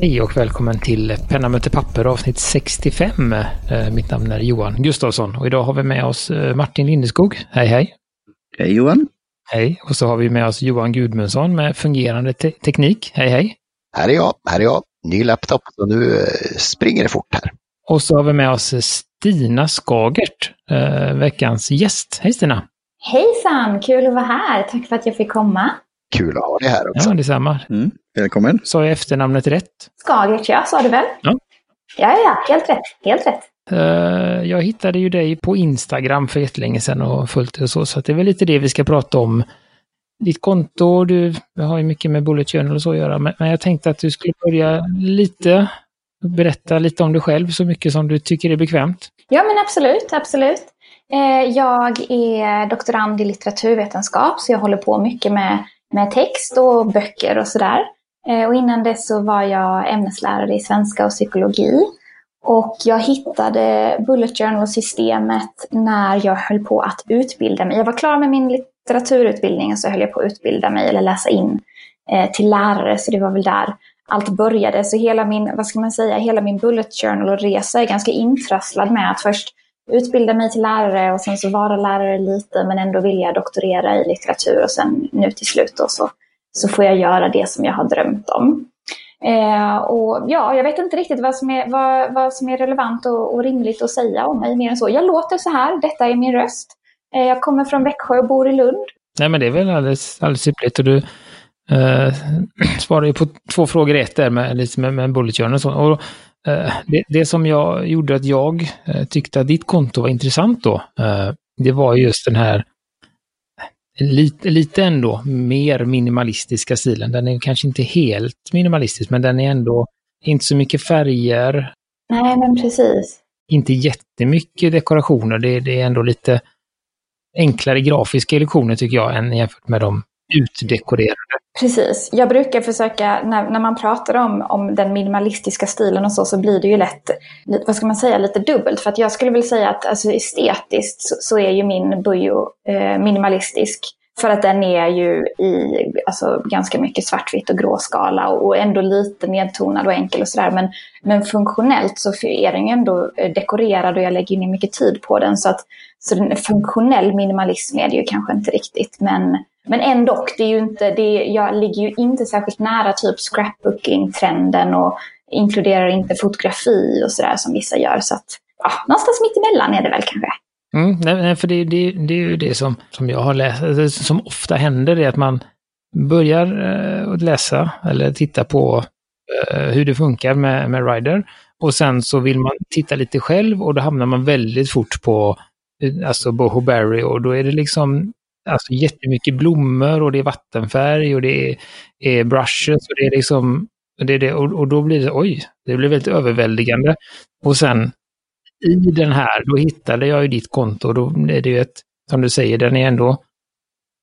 Hej och välkommen till Penna möter papper avsnitt 65. Eh, mitt namn är Johan Gustafsson och idag har vi med oss eh, Martin Lindeskog. Hej hej! Hej Johan! Hej! Och så har vi med oss Johan Gudmundsson med fungerande te teknik. Hej hej! Här är jag, här är jag. Ny laptop och nu eh, springer det fort här. Och så har vi med oss Stina Skagert, veckans gäst. Hej Stina! Hejsan! Kul att vara här. Tack för att jag fick komma. Kul att ha dig här också. Ja, detsamma. Mm. Välkommen. Sa jag efternamnet rätt? Skagert, ja, sa du väl? Ja. Ja, ja, helt rätt. Helt rätt. Uh, jag hittade ju dig på Instagram för jättelänge sedan och följt det och så, så det är väl lite det vi ska prata om. Ditt konto, du har ju mycket med Bullet Journal och så att göra, men, men jag tänkte att du skulle börja lite berätta lite om dig själv, så mycket som du tycker är bekvämt. Ja, men absolut, absolut. Eh, jag är doktorand i litteraturvetenskap, så jag håller på mycket med med text och böcker och sådär. Eh, och innan dess så var jag ämneslärare i svenska och psykologi. Och jag hittade Bullet Journal-systemet när jag höll på att utbilda mig. Jag var klar med min litteraturutbildning och så höll jag på att utbilda mig eller läsa in eh, till lärare. Så det var väl där allt började. Så hela min, vad ska man säga, hela min Bullet Journal-resa är ganska intrasslad med att först utbilda mig till lärare och sen så vara lärare lite men ändå vilja doktorera i litteratur och sen nu till slut då så, så får jag göra det som jag har drömt om. Eh, och ja, jag vet inte riktigt vad som är, vad, vad som är relevant och, och, rimligt att säga om mig mer än så. Jag låter så här, detta är min röst. Eh, jag kommer från Växjö och bor i Lund. Nej men det är väl alldeles, alldeles ypperligt. Och du eh, svarar ju på två frågor i ett där med, med, med bullet journal och så. Och det, det, som jag gjorde att jag eh, tyckte att ditt konto var intressant då, eh, det var just den här lite, lite ändå mer minimalistiska stilen. Den är kanske inte helt minimalistisk, men den är ändå inte så mycket färger. Nej, men precis. Inte jättemycket dekorationer. Det, det är ändå lite enklare grafiska illusioner tycker jag, än jämfört med de utdekorerade. Precis. Jag brukar försöka, när, när man pratar om, om den minimalistiska stilen och så, så blir det ju lätt, vad ska man säga, lite dubbelt. För att jag skulle väl säga att alltså, estetiskt så, så är ju min bujo eh, minimalistisk. För att den är ju i alltså, ganska mycket svartvitt och gråskala och ändå lite nedtonad och enkel och sådär. Men, men funktionellt så är den ju ändå eh, dekorerad och jag lägger ner mycket tid på den. Så att så den funktionell minimalism är det ju kanske inte riktigt. Men men ändå, det är ju inte, det är, jag ligger ju inte särskilt nära typ scrapbooking-trenden och inkluderar inte fotografi och sådär som vissa gör. Så att, ja, någonstans mitt emellan är det väl kanske. Mm, nej, för det, det, det är ju det som, som jag har läst, som ofta händer, är att man börjar eh, att läsa eller titta på eh, hur det funkar med, med Rider. Och sen så vill man titta lite själv och då hamnar man väldigt fort på eh, alltså Boho Berry och då är det liksom alltså jättemycket blommor och det är vattenfärg och det är, är brushes och det är liksom, det är det, och, och då blir det, oj, det blir väldigt överväldigande. Och sen i den här, då hittade jag ju ditt konto och då är det ju ett, som du säger, den är ändå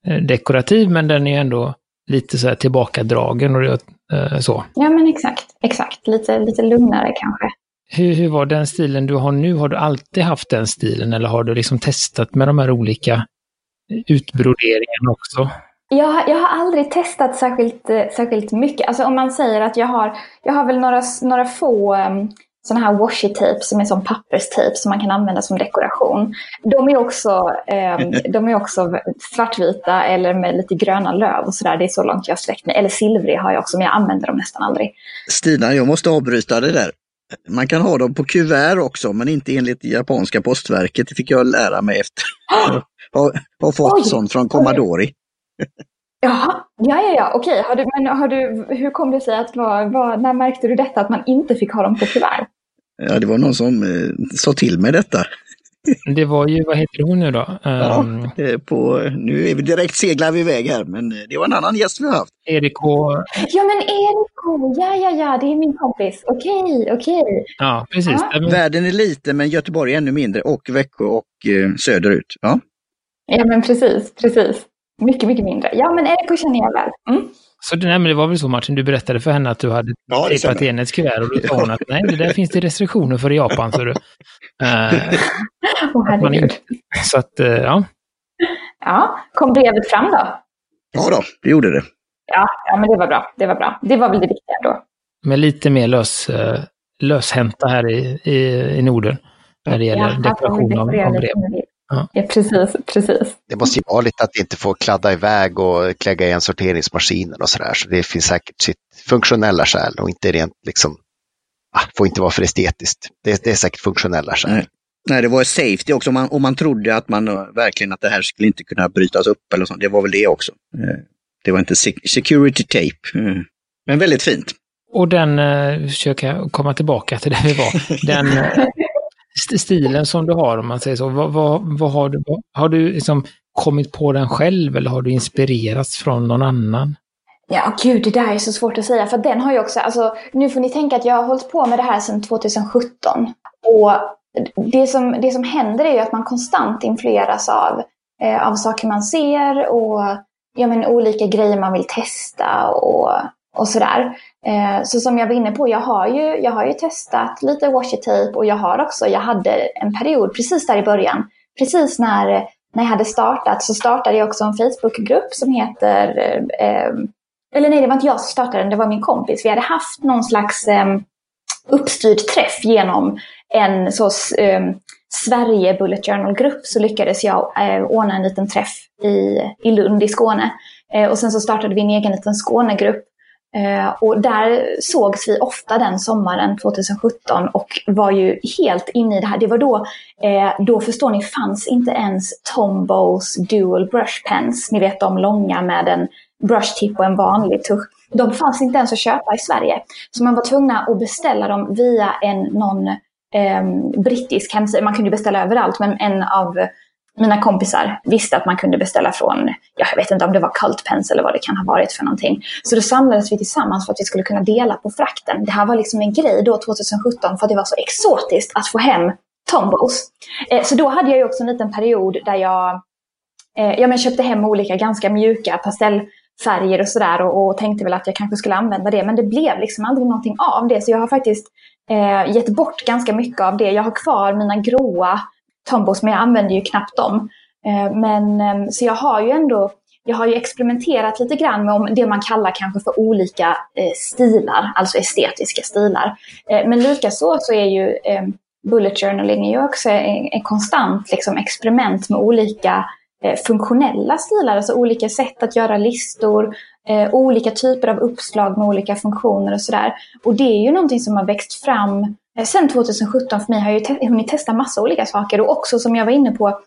eh, dekorativ men den är ändå lite så här tillbakadragen och det, eh, så. Ja men exakt, exakt. Lite, lite lugnare kanske. Hur, hur var den stilen du har nu? Har du alltid haft den stilen eller har du liksom testat med de här olika utbroderingen också? Jag, jag har aldrig testat särskilt, eh, särskilt mycket. Alltså om man säger att jag har, jag har väl några, några få um, sådana här washi tape som är som papperstejp som man kan använda som dekoration. De är också, um, de är också svartvita eller med lite gröna löv och sådär. Det är så långt jag har sträckt mig. Eller silvrig har jag också, men jag använder dem nästan aldrig. Stina, jag måste avbryta det där. Man kan ha dem på kuvert också, men inte enligt japanska postverket. Det fick jag lära mig efter. har, har fått Oj. sånt från Commodore. Jaha, ja, ja, ja, okej. Har du, men har du, hur kom det sig att, var, var, när märkte du detta, att man inte fick ha dem på kuvert? Ja, det var någon som eh, sa till mig detta. Det var ju, vad heter hon nu då? Ja, um, på, nu är vi direkt seglar vi iväg här, men eh, det var en annan gäst vi har haft. Erik K. Ja, men Erik K. Ja, ja, ja, det är min kompis. Okej, okej. Ja, precis. Ja. Världen är liten, men Göteborg är ännu mindre och Växjö och eh, söderut. Ja. Ja, men precis, precis. Mycket, mycket mindre. Ja, men Erik känner jag väl. Mm. Så det, nej, men det var väl så Martin, du berättade för henne att du hade ja, tejpat igen ett kuvert och då sa hon att nej, det där finns det restriktioner för i Japan. Så, du, uh, oh, så att, uh, ja. Ja, kom brevet fram då? Ja då, det gjorde det. Ja, ja, men det var bra. Det var bra. Det var väl det viktiga då. med lite mer lös, eh, löshänta här i, i, i Norden när det gäller Ja, dekoration av, av brev. Ja. Ja, precis, precis. Det måste ju vara lite att det inte får kladda iväg och klägga igen sorteringsmaskinen och sådär. Så det finns säkert sitt funktionella skäl och inte rent liksom, ah, får inte vara för estetiskt. Det, det är säkert funktionella skäl. Nej. Nej, det var safety också. Om man, om man trodde att man uh, verkligen att det här skulle inte kunna brytas upp eller sånt. Det var väl det också. Eh, Det var inte sec- security tape. Mm. Men väldigt fint. Och den, eh, försöka komma tillbaka till där vi var, den eh, stilen som du har om man säger så, vad, vad, vad har du, har du liksom kommit på den själv eller har du inspirerats från någon annan? Ja, gud, det där är så svårt att säga. För den har ju också, alltså, nu får ni tänka att jag har hållit på med det här sedan 2017. Och det som, det som händer är ju att man konstant influeras av, eh, av saker man ser och ja, men, olika grejer man vill testa och, och sådär. Eh, så som jag var inne på, jag har ju, jag har ju testat lite washi tape och jag har också, jag hade en period precis där i början, precis när, när jag hade startat så startade jag också en Facebookgrupp som heter eh, eh eller nej, det var inte jag som startade den, det var min kompis. Vi hade haft någon slags eh, uppstyrd träff genom en så eh, Sverige Bullet Journal-grupp så lyckades jag eh, ordna en liten träff i, i Lund i Skåne. Eh, och sen så startade vi en egen liten Skånegrupp. Eh, och där sågs vi ofta den sommaren 2017 och var ju helt inne i det här. Det var då, eh, då förstår ni, fanns inte ens Tombows Dual Brush Pens. Ni vet de långa med en brush tip och en vanlig tusch. De fanns inte ens att köpa i Sverige. Så man var tvungna att beställa dem via en någon eh, brittisk hemsida. Man kunde beställa överallt, men en av mina kompisar visste att man kunde beställa från, ja, jag vet inte om det var Cult Pens eller vad det kan ha varit för någonting. Så då samlades vi tillsammans för att vi skulle kunna dela på frakten. Det här var liksom en grej då 2017 för att det var så exotiskt att få hem Tombos. Eh, så då hade jag ju också en liten period där jag eh, ja, men köpte hem olika ganska mjuka pastellfärger och sådär och, och tänkte väl att jag kanske skulle använda det. Men det blev liksom aldrig någonting av det. Så jag har faktiskt eh, gett bort ganska mycket av det. Jag har kvar mina gråa Tombos, men jag använder ju knappt dem. Eh, men, ehm, så jag har ju ändå jag har ju experimenterat lite grann med om det man kallar kanske för olika eh, stilar, alltså estetiska stilar. Eh, men likaså så är ju ehm, bullet journaling är ju också en, konstant liksom, experiment med olika funktionella stilar, alltså olika sätt att göra listor, olika typer av uppslag med olika funktioner och sådär. Och det är ju någonting som har växt fram Eh, sen 2017 för mig har jag ju te hunnit testa massa olika saker och också som jag var inne på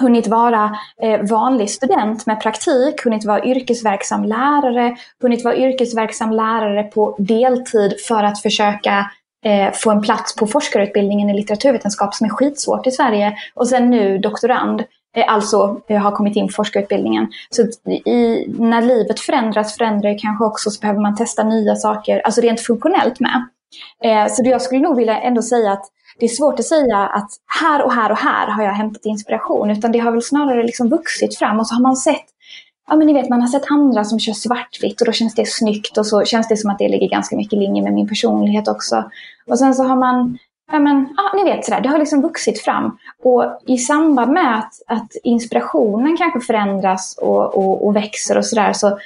hunnit vara eh, vanlig student med praktik, hunnit vara yrkesverksam lärare, hunnit vara yrkesverksam lärare på deltid för att försöka eh, få en plats på forskarutbildningen i litteraturvetenskap som är skitsvårt i Sverige. Och sen nu doktorand, eh, alltså eh, har kommit in på forskarutbildningen. Så i, när livet förändras förändrar det kanske också så behöver man testa nya saker, alltså rent funktionellt med. Eh, så jag skulle nog vilja ändå säga att det är svårt att säga att här och här och här har jag hämtat inspiration, utan det har väl snarare liksom vuxit fram och så har man sett Ja men ni vet man har sett andra som kör svartvitt och då känns det snyggt och så känns det som att det ligger ganska mycket i linje med min personlighet också. Och sen så har man, ja men, ja ni vet sådär, det har liksom vuxit fram. Och i samband med att, att inspirationen kanske förändras och, och, och växer och sådär så,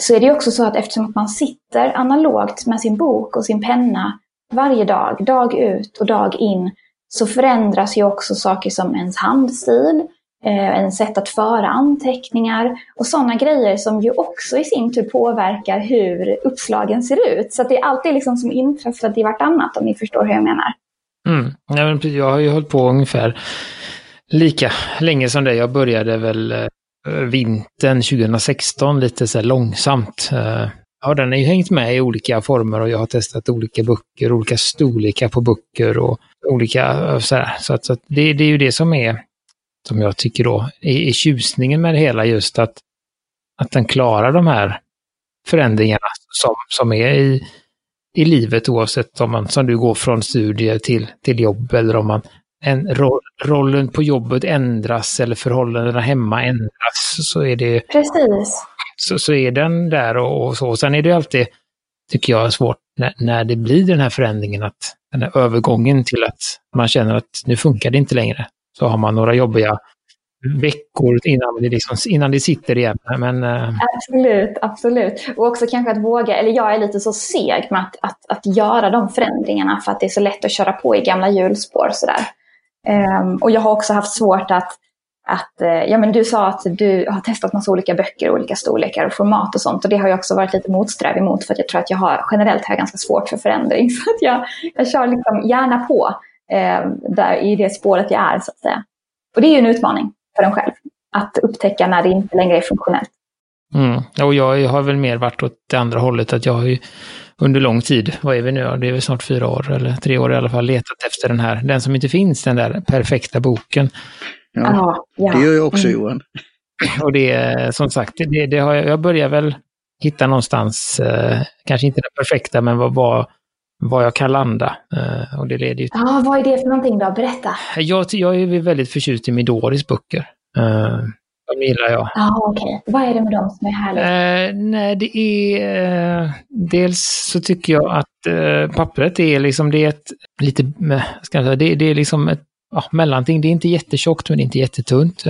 så är det också så att eftersom att man sitter analogt med sin bok och sin penna varje dag, dag ut och dag in, så förändras ju också saker som ens handstil, eh, sätt att föra anteckningar och sådana grejer som ju också i sin tur påverkar hur uppslagen ser ut. Så det är alltid liksom som inträffat i vartannat om ni förstår hur jag menar. Mm. Ja, men jag har ju hållit på ungefär lika länge som det. Jag började väl eh, Eh, vintern 2016 lite så här långsamt. Eh, ja, den har ju hängt med i olika former och jag har testat olika böcker, olika storlekar på böcker och olika eh, så här. Så, att, så att det, det är ju det som är, som jag tycker då, är, är tjusningen med det hela just att, att den klarar de här förändringarna som, som är i, i livet oavsett om man, som du går från studier till, till jobb eller om man en, ro, rollen på jobbet ändras eller förhållandena hemma ändras så är det Precis. så, så är den där och, och så. Sen är det alltid, tycker jag, svårt när, när det blir den här förändringen, att den här övergången till att man känner att nu funkar det inte längre. Så har man några jobbiga veckor innan det, liksom, innan det sitter igen. Men, äh... Absolut, absolut. Och också kanske att våga, eller jag är lite så seg med att, att, att göra de förändringarna för att det är så lätt att köra på i gamla hjulspår. Sådär. Um, och jag har också haft svårt att, att uh, ja men du sa att du har testat massa olika böcker, olika storlekar och format och sånt. Och det har jag också varit lite motsträvig mot för att jag tror att jag har generellt har ganska svårt för förändring. Så att jag, jag kör liksom gärna på eh, där, i det spåret jag är så att säga. Och det är ju en utmaning för en själv. Att upptäcka när det inte längre är funktionellt. Mm. Och jag har väl mer varit åt det andra hållet, att jag har ju under lång tid, vad är vi nu, det är väl snart fyra år eller tre år i alla fall, letat efter den här, den som inte finns, den där perfekta boken. Ja, ja. det gör jag också mm. Johan. Och det, som sagt, det, det har jag, jag börjar väl hitta någonstans, eh, kanske inte den perfekta, men vad, vad, vad jag kan landa. Eh, och det leder ju till... Ja, vad är det för någonting då? Berätta. Jag, jag är väldigt förtjust i Midoris böcker. Eh, de gillar jag. Ja, okej. Okay. Vad är det med dem som är härligt? Eh, nej, det är... Eh, dels så tycker jag att eh, pappret är liksom, det är ett lite, ska jag säga, det, det är liksom ett ja, mellanting. Det är inte jättetjockt men det är inte jättetunt.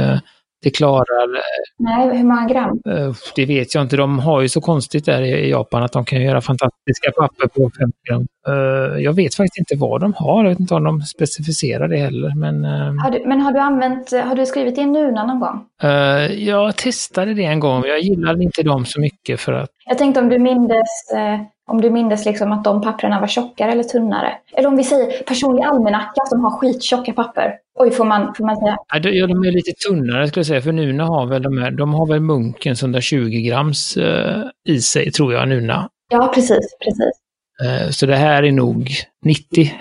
Det klarar... Nej, hur många gram? Eh, det vet jag inte. De har ju så konstigt där i Japan att de kan göra fantastiska papper på 50 gram. Eh, jag vet faktiskt inte vad de har. Jag vet inte om de specificerar det heller. Men, eh, har du, men har du använt, har du skrivit i Nuna någon gång? Jag testade det en gång. Jag gillade inte dem så mycket för att... Jag tänkte om du mindes om du minns liksom att de papperna var tjockare eller tunnare. Eller om vi säger personlig almanacka som har skittjocka papper. Oj, får man, får man säga? Ja, de är lite tunnare skulle jag säga, för Nuna har väl de här, de har väl munkens 120 grams uh, i sig, tror jag, Nuna. Ja, precis, precis. Uh, så det här är nog 90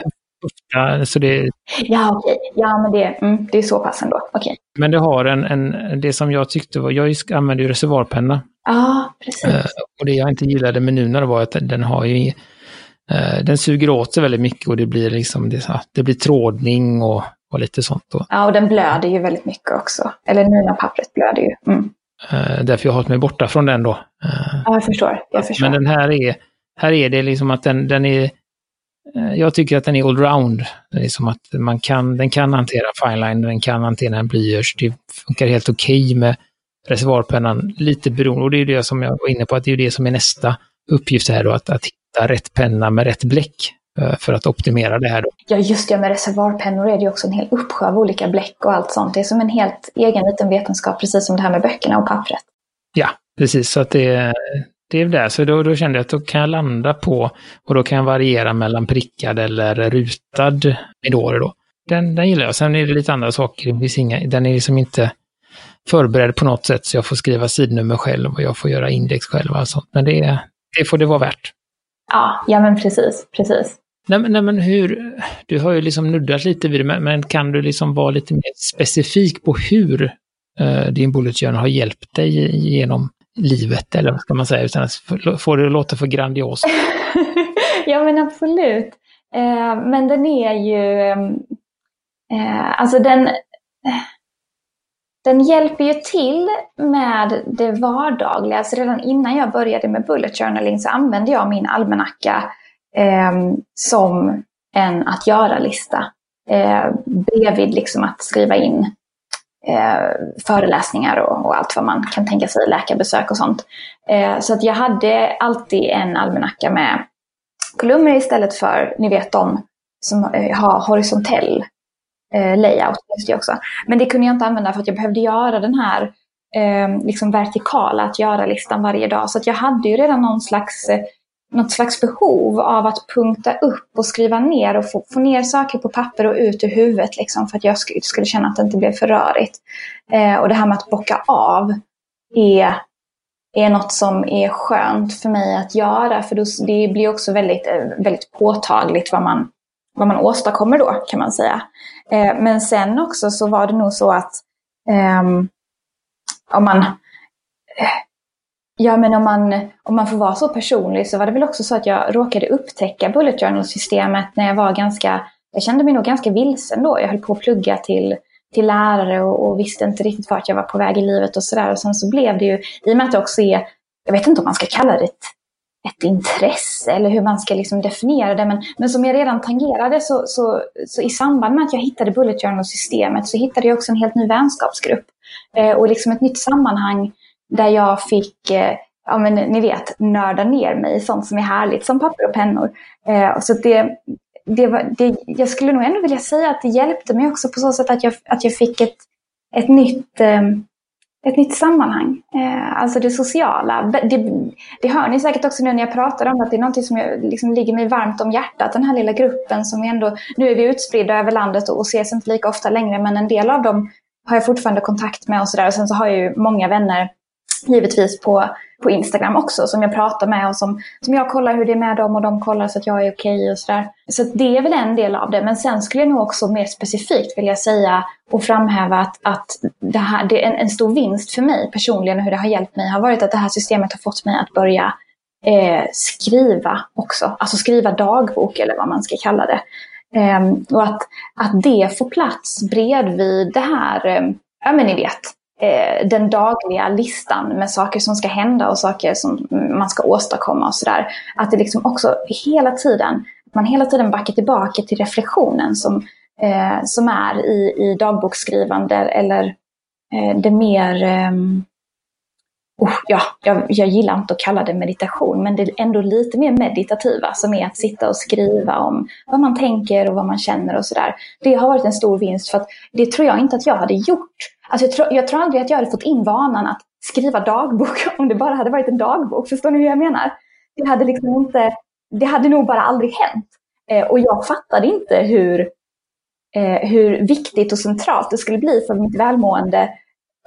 ofta, så det... Ja, okej. Okay. Ja, men det, mm, det är så pass ändå. Okay. Men det har en, en, det som jag tyckte var, jag använder ju reservoarpenna. Ja, precis. Uh, och det jag inte gillade med Nuna var att den har ju, den suger åt sig väldigt mycket och det blir liksom, det, det blir trådning och och lite sånt. Då. Ja, och den blöder ju väldigt mycket också. Eller nuna pappret blöder ju. Mm. Uh, därför jag har hållit mig borta från den då. Ja, jag förstår. jag förstår. Men den här är, här är det liksom att den, den är, jag tycker att den är allround. Det är som att man kan, den kan hantera fineline, den kan hantera en blyerts. Det funkar helt okej okay med reservoarpennan, lite beroende. Och det är det som jag var inne på, att det är det som är nästa uppgift här då, att, att hitta rätt penna med rätt bläck. Eh, för att optimera det här. Då. Ja, just det, med reservoarpennor är det ju också en hel uppsjö av olika bläck och allt sånt. Det är som en helt egen liten vetenskap, precis som det här med böckerna och pappret. Ja, precis. Så att det, det är det. Så då, då kände jag att då kan jag landa på, och då kan jag variera mellan prickad eller rutad Midori då. Den, den gillar jag. Sen är det lite andra saker. Det finns inga, den är liksom inte förberedd på något sätt, så jag får skriva sidnummer själv och jag får göra index själv och allt sånt. Men det, det får det vara värt. Ja, ja men precis, precis. Nej, nej, men hur, du har ju liksom nuddat lite vid det, men kan du liksom vara lite mer specifik på hur uh, din bullet journal har hjälpt dig genom livet, eller vad ska man säga, utan att få det att låta för grandiost? ja, men absolut. Uh, men den är ju, uh, alltså den, den hjälper ju till med det vardagliga. Alltså redan innan jag började med bullet journaling så använde jag min almanacka eh, som en att göra-lista. Eh, bredvid liksom att skriva in eh, föreläsningar och, och, allt vad man kan tänka sig, läkarbesök och sånt. Eh, så att jag hade alltid en almanacka med kolumner istället för, ni vet de som eh, har horisontell eh, layout. Det också. Men det kunde jag inte använda för att jag behövde göra den här eh, liksom vertikala att göra-listan varje dag. Så att jag hade ju redan någon slags eh, något slags behov av att punkta upp och skriva ner och få, få ner saker på papper och ut ur huvudet liksom, för att jag skulle, skulle känna att det inte blev för rörigt. Eh, och det här med att bocka av är, är något som är skönt för mig att göra för då, det blir också väldigt, eh, väldigt påtagligt vad man, vad man åstadkommer då kan man säga. Eh, men sen också så var det nog så att eh, om man eh, Ja, men om man, om man får vara så personlig så var det väl också så att jag råkade upptäcka Bullet Journal-systemet när jag var ganska, jag kände mig nog ganska vilsen då. Jag höll på att plugga till, till lärare och, och visste inte riktigt vart jag var på väg i livet och sådär. Och sen så blev det ju, i och med att det också är, jag vet inte om man ska kalla det ett ett intresse eller hur man ska liksom definiera det. Men, men som jag redan tangerade så, så, så i samband med att jag hittade Bullet Journal-systemet så hittade jag också en helt ny vänskapsgrupp. Eh, och liksom ett nytt sammanhang där jag fick eh, ja men ni vet, nörda ner mig i sånt som är härligt som papper och pennor. Eh, så det, det var, det, jag skulle nog ändå vilja säga att det hjälpte mig också på så sätt att jag, att jag fick ett, ett nytt eh, ett nytt sammanhang. Eh, alltså det sociala. Det, det, hör ni säkert också nu när jag pratar om att det är någonting som jag, liksom ligger mig varmt om hjärtat. Den här lilla gruppen som vi ändå, nu är vi utspridda över landet och ses inte lika ofta längre men en del av dem har jag fortfarande kontakt med och sådär. Och sen så har jag ju många vänner givetvis på, på Instagram också som jag pratar med och som, som jag kollar hur det är med dem och de kollar så att jag är okej okay och sådär. Så det är väl en del av det. Men sen skulle jag nog också mer specifikt vilja säga och framhäva att, att det, här, det är en, en stor vinst för mig personligen och hur det har hjälpt mig har varit att det här systemet har fått mig att börja eh, skriva också. Alltså skriva dagbok eller vad man ska kalla det. Eh, och att, att det får plats bredvid det här, eh, ja men ni vet, eh, den dagliga listan med saker som ska hända och saker som man ska åstadkomma och sådär. Att det liksom också hela tiden, man hela tiden backar tillbaka till reflektionen som, eh, som är i, i dagboksskrivande eller eh, det mer ehm, Oh, ja, jag, jag, gillar inte att kalla det meditation, men det är ändå lite mer meditativa som är att sitta och skriva om vad man tänker och vad man känner och sådär. Det har varit en stor vinst för att det tror jag inte att jag hade gjort. Alltså jag, tror, jag tror aldrig att jag hade fått in vanan att skriva dagbok om det bara hade varit en dagbok. Förstår ni hur jag menar? Det hade liksom inte, det hade nog bara aldrig hänt. Eh, och jag fattade inte hur, eh, hur viktigt och centralt det skulle bli för mitt välmående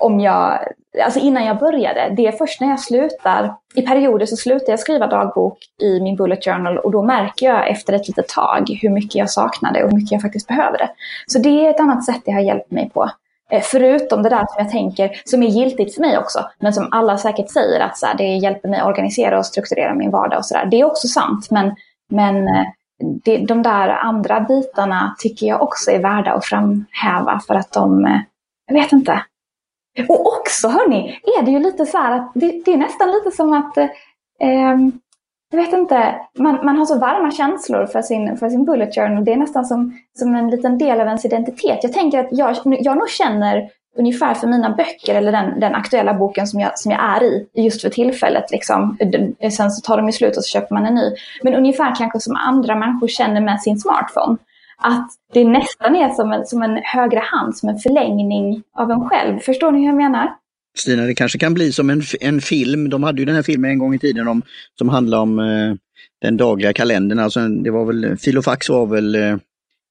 om jag, alltså innan jag började. Det är först när jag slutar, i perioder så slutar jag skriva dagbok i min bullet journal och då märker jag efter ett litet tag hur mycket jag saknade och hur mycket jag faktiskt behövde. Så det är ett annat sätt det har hjälpt mig på. Eh, förutom det där som jag tänker, som är giltigt för mig också, men som alla säkert säger att så här, det hjälper mig att organisera och strukturera min vardag och sådär. Det är också sant, men, men eh, det, de där andra bitarna tycker jag också är värda att framhäva för att de, eh, jag vet inte, och också hörni, är det ju lite så här att det, det är nästan lite som att eh, ehm, jag vet inte, man, man har så varma känslor för sin, för sin bullet journal. Det är nästan som, som en liten del av ens identitet. Jag tänker att jag, jag nog känner ungefär för mina böcker eller den, den aktuella boken som jag, som jag är i just för tillfället. Liksom. Sen så tar de ju slut och så köper man en ny. Men ungefär kanske som andra människor känner med sin smartphone att det nästan är som en, som en högre hand, som en förlängning av en själv. Förstår ni hur jag menar? Stina, det kanske kan bli som en, en film. De hade ju den här filmen en gång i tiden om, som handlade om eh, den dagliga kalendern. Alltså, det var väl, Filofax var väl eh,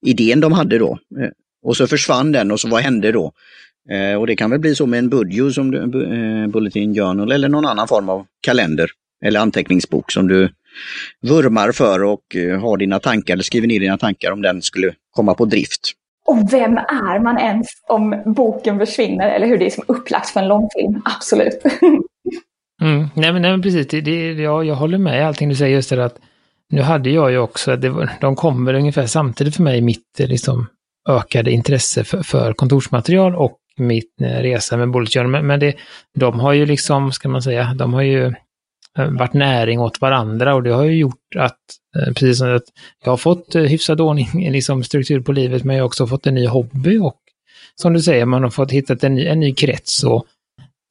idén de hade då. Eh, och så försvann den och så vad hände då? Eh, och det kan väl bli så med en Budjo som du, eh, Bulletin Journal eller någon annan form av kalender eller anteckningsbok som du vurmar för och eh, har dina tankar eller skriver ner dina tankar om den skulle komma på drift. Och vem är man ens om boken försvinner eller hur det är som upplagt för en långfilm? Absolut. mm, nej, men, nej men precis, det, det, jag, jag håller med i allting du säger just det att nu hade jag ju också, det var, de kommer ungefär samtidigt för mig, mitt liksom, ökade intresse för, för kontorsmaterial och mitt eh, resa med Bullet Journal. Men, men det, de har ju liksom, ska man säga, de har ju Eh, Eh, varit näring åt varandra och det har ju gjort att, eh, precis som att jag har fått eh, hyfsad ordning, liksom struktur på livet, men jag har också fått en ny hobby och som du säger, man har fått hittat en ny, en ny krets och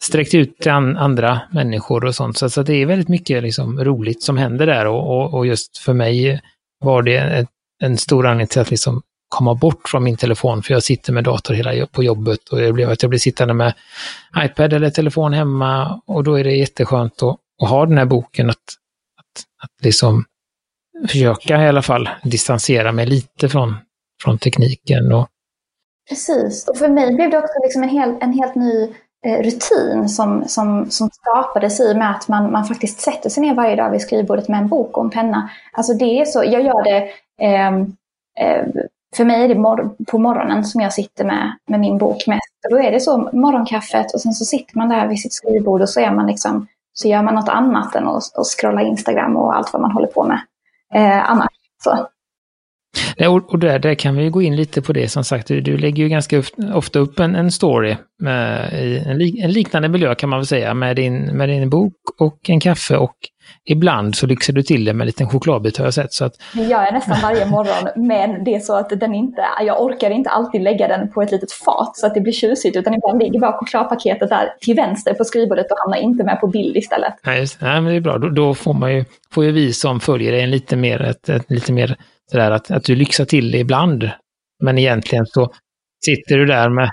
sträckt ut till an, andra människor och sånt. Så, så det är väldigt mycket liksom roligt som händer där och, och, och just för mig var det en, en stor anledning till att liksom komma bort från min telefon, för jag sitter med dator hela på jobbet och det blev att jag blir sittande med iPad eller telefon hemma och då är det jätteskönt att och ha den här boken att, att, att liksom försöka i alla fall distansera mig lite från, från tekniken. Och... Precis, och för mig blev det också liksom en, hel, en helt ny eh, rutin som, som, som skapades i och med att man, man faktiskt sätter sig ner varje dag vid skrivbordet med en bok och en penna. Alltså det är så, jag gör det eh, eh, för mig är det mor på morgonen som jag sitter med, med min bok mest. Och då är det så morgonkaffet och sen så sitter man där vid sitt skrivbord och så är man liksom så gör man något annat än att, att scrolla Instagram och allt vad man håller på med eh, annars. Så. Och, och där, där kan vi gå in lite på det som sagt, du, du lägger ju ganska ofta upp en, en story med, i en, en, liknande miljö kan man väl säga med din, med din bok och en kaffe och ibland så lyxar du till det med en liten chokladbit har jag sett. Så att... Det gör jag nästan varje morgon, men det är så att den inte, jag orkar inte alltid lägga den på ett litet fat så att det blir tjusigt, utan ibland ligger bara chokladpaketet där till vänster på skrivbordet och hamnar inte med på bild istället. Nej, just, nej men det är bra. Då, då, får man ju, får ju vi som följer dig en lite mer, ett, ett, lite mer sådär att, att du lyxar till det ibland. Men egentligen så sitter du där med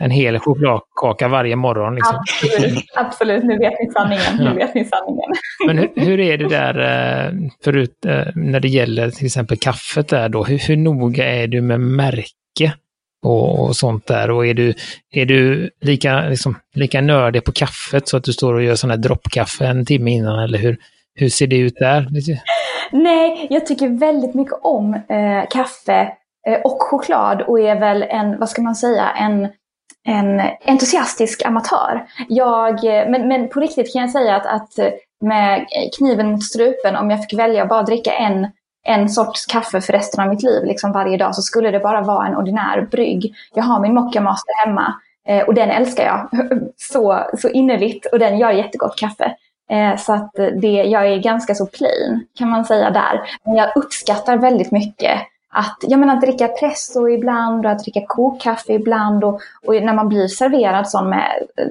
en hel chokladkaka varje morgon. Liksom. Absolut, absolut, nu vet ni sanningen. Nu vet ni sanningen. Men hur, hur, är det där, eh, förut eh, när det gäller till exempel kaffet där då, hur, hur noga är du med märke och, och, sånt där? Och är du, är du lika, liksom, lika nördig på kaffet så att du står och gör sån här droppkaffe en timme innan eller hur, hur ser det ut där? Nej, jag tycker väldigt mycket om eh, kaffe eh, och choklad och är väl en, vad ska man säga, en en entusiastisk amatör. Jag, eh, men, men på riktigt kan jag säga att, att eh, med kniven mot strupen, om jag fick välja att bara dricka en, en sorts kaffe för resten av mitt liv, liksom varje dag, så skulle det bara vara en ordinär brygg. Jag har min Mocca Master hemma eh, och den älskar jag så, så innerligt och den gör jättegott kaffe. Eh, så att eh, det, jag är ganska så plain kan man säga där. Men jag uppskattar väldigt mycket att, jag menar, att dricka presso ibland och att dricka kokkaffe ibland och, och när man blir serverad sån med eh,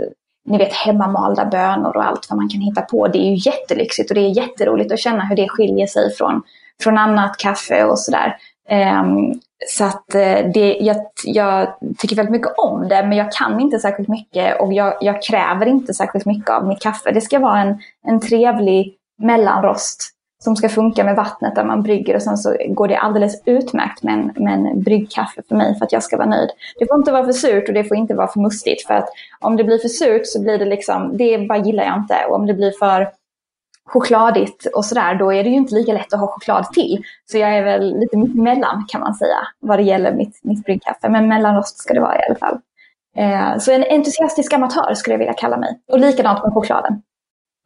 ni vet hemmamalda bönor och allt vad man kan hitta på. Det är ju jättelyxigt och det är jätteroligt att känna hur det skiljer sig från, från annat kaffe och sådär. Um, så att eh, det, jag, jag, tycker väldigt mycket om det, men jag kan inte särskilt mycket och jag, jag kräver inte särskilt mycket av mitt kaffe. Det ska vara en, en trevlig mellanrost som ska funka med vattnet där man brygger och sen så går det alldeles utmärkt med en, med en bryggkaffe för mig för att jag ska vara nöjd. Det får inte vara för surt och det får inte vara för mustigt för att om det blir för surt så blir det liksom, det bara gillar jag inte. Och om det blir för chokladigt och sådär, då är det ju inte lika lätt att ha choklad till. Så jag är väl lite mittemellan kan man säga vad det gäller mitt, mitt bryggkaffe. Men mellanrost ska det vara i alla fall. Eh, så en entusiastisk amatör skulle jag vilja kalla mig. Och likadant med chokladen.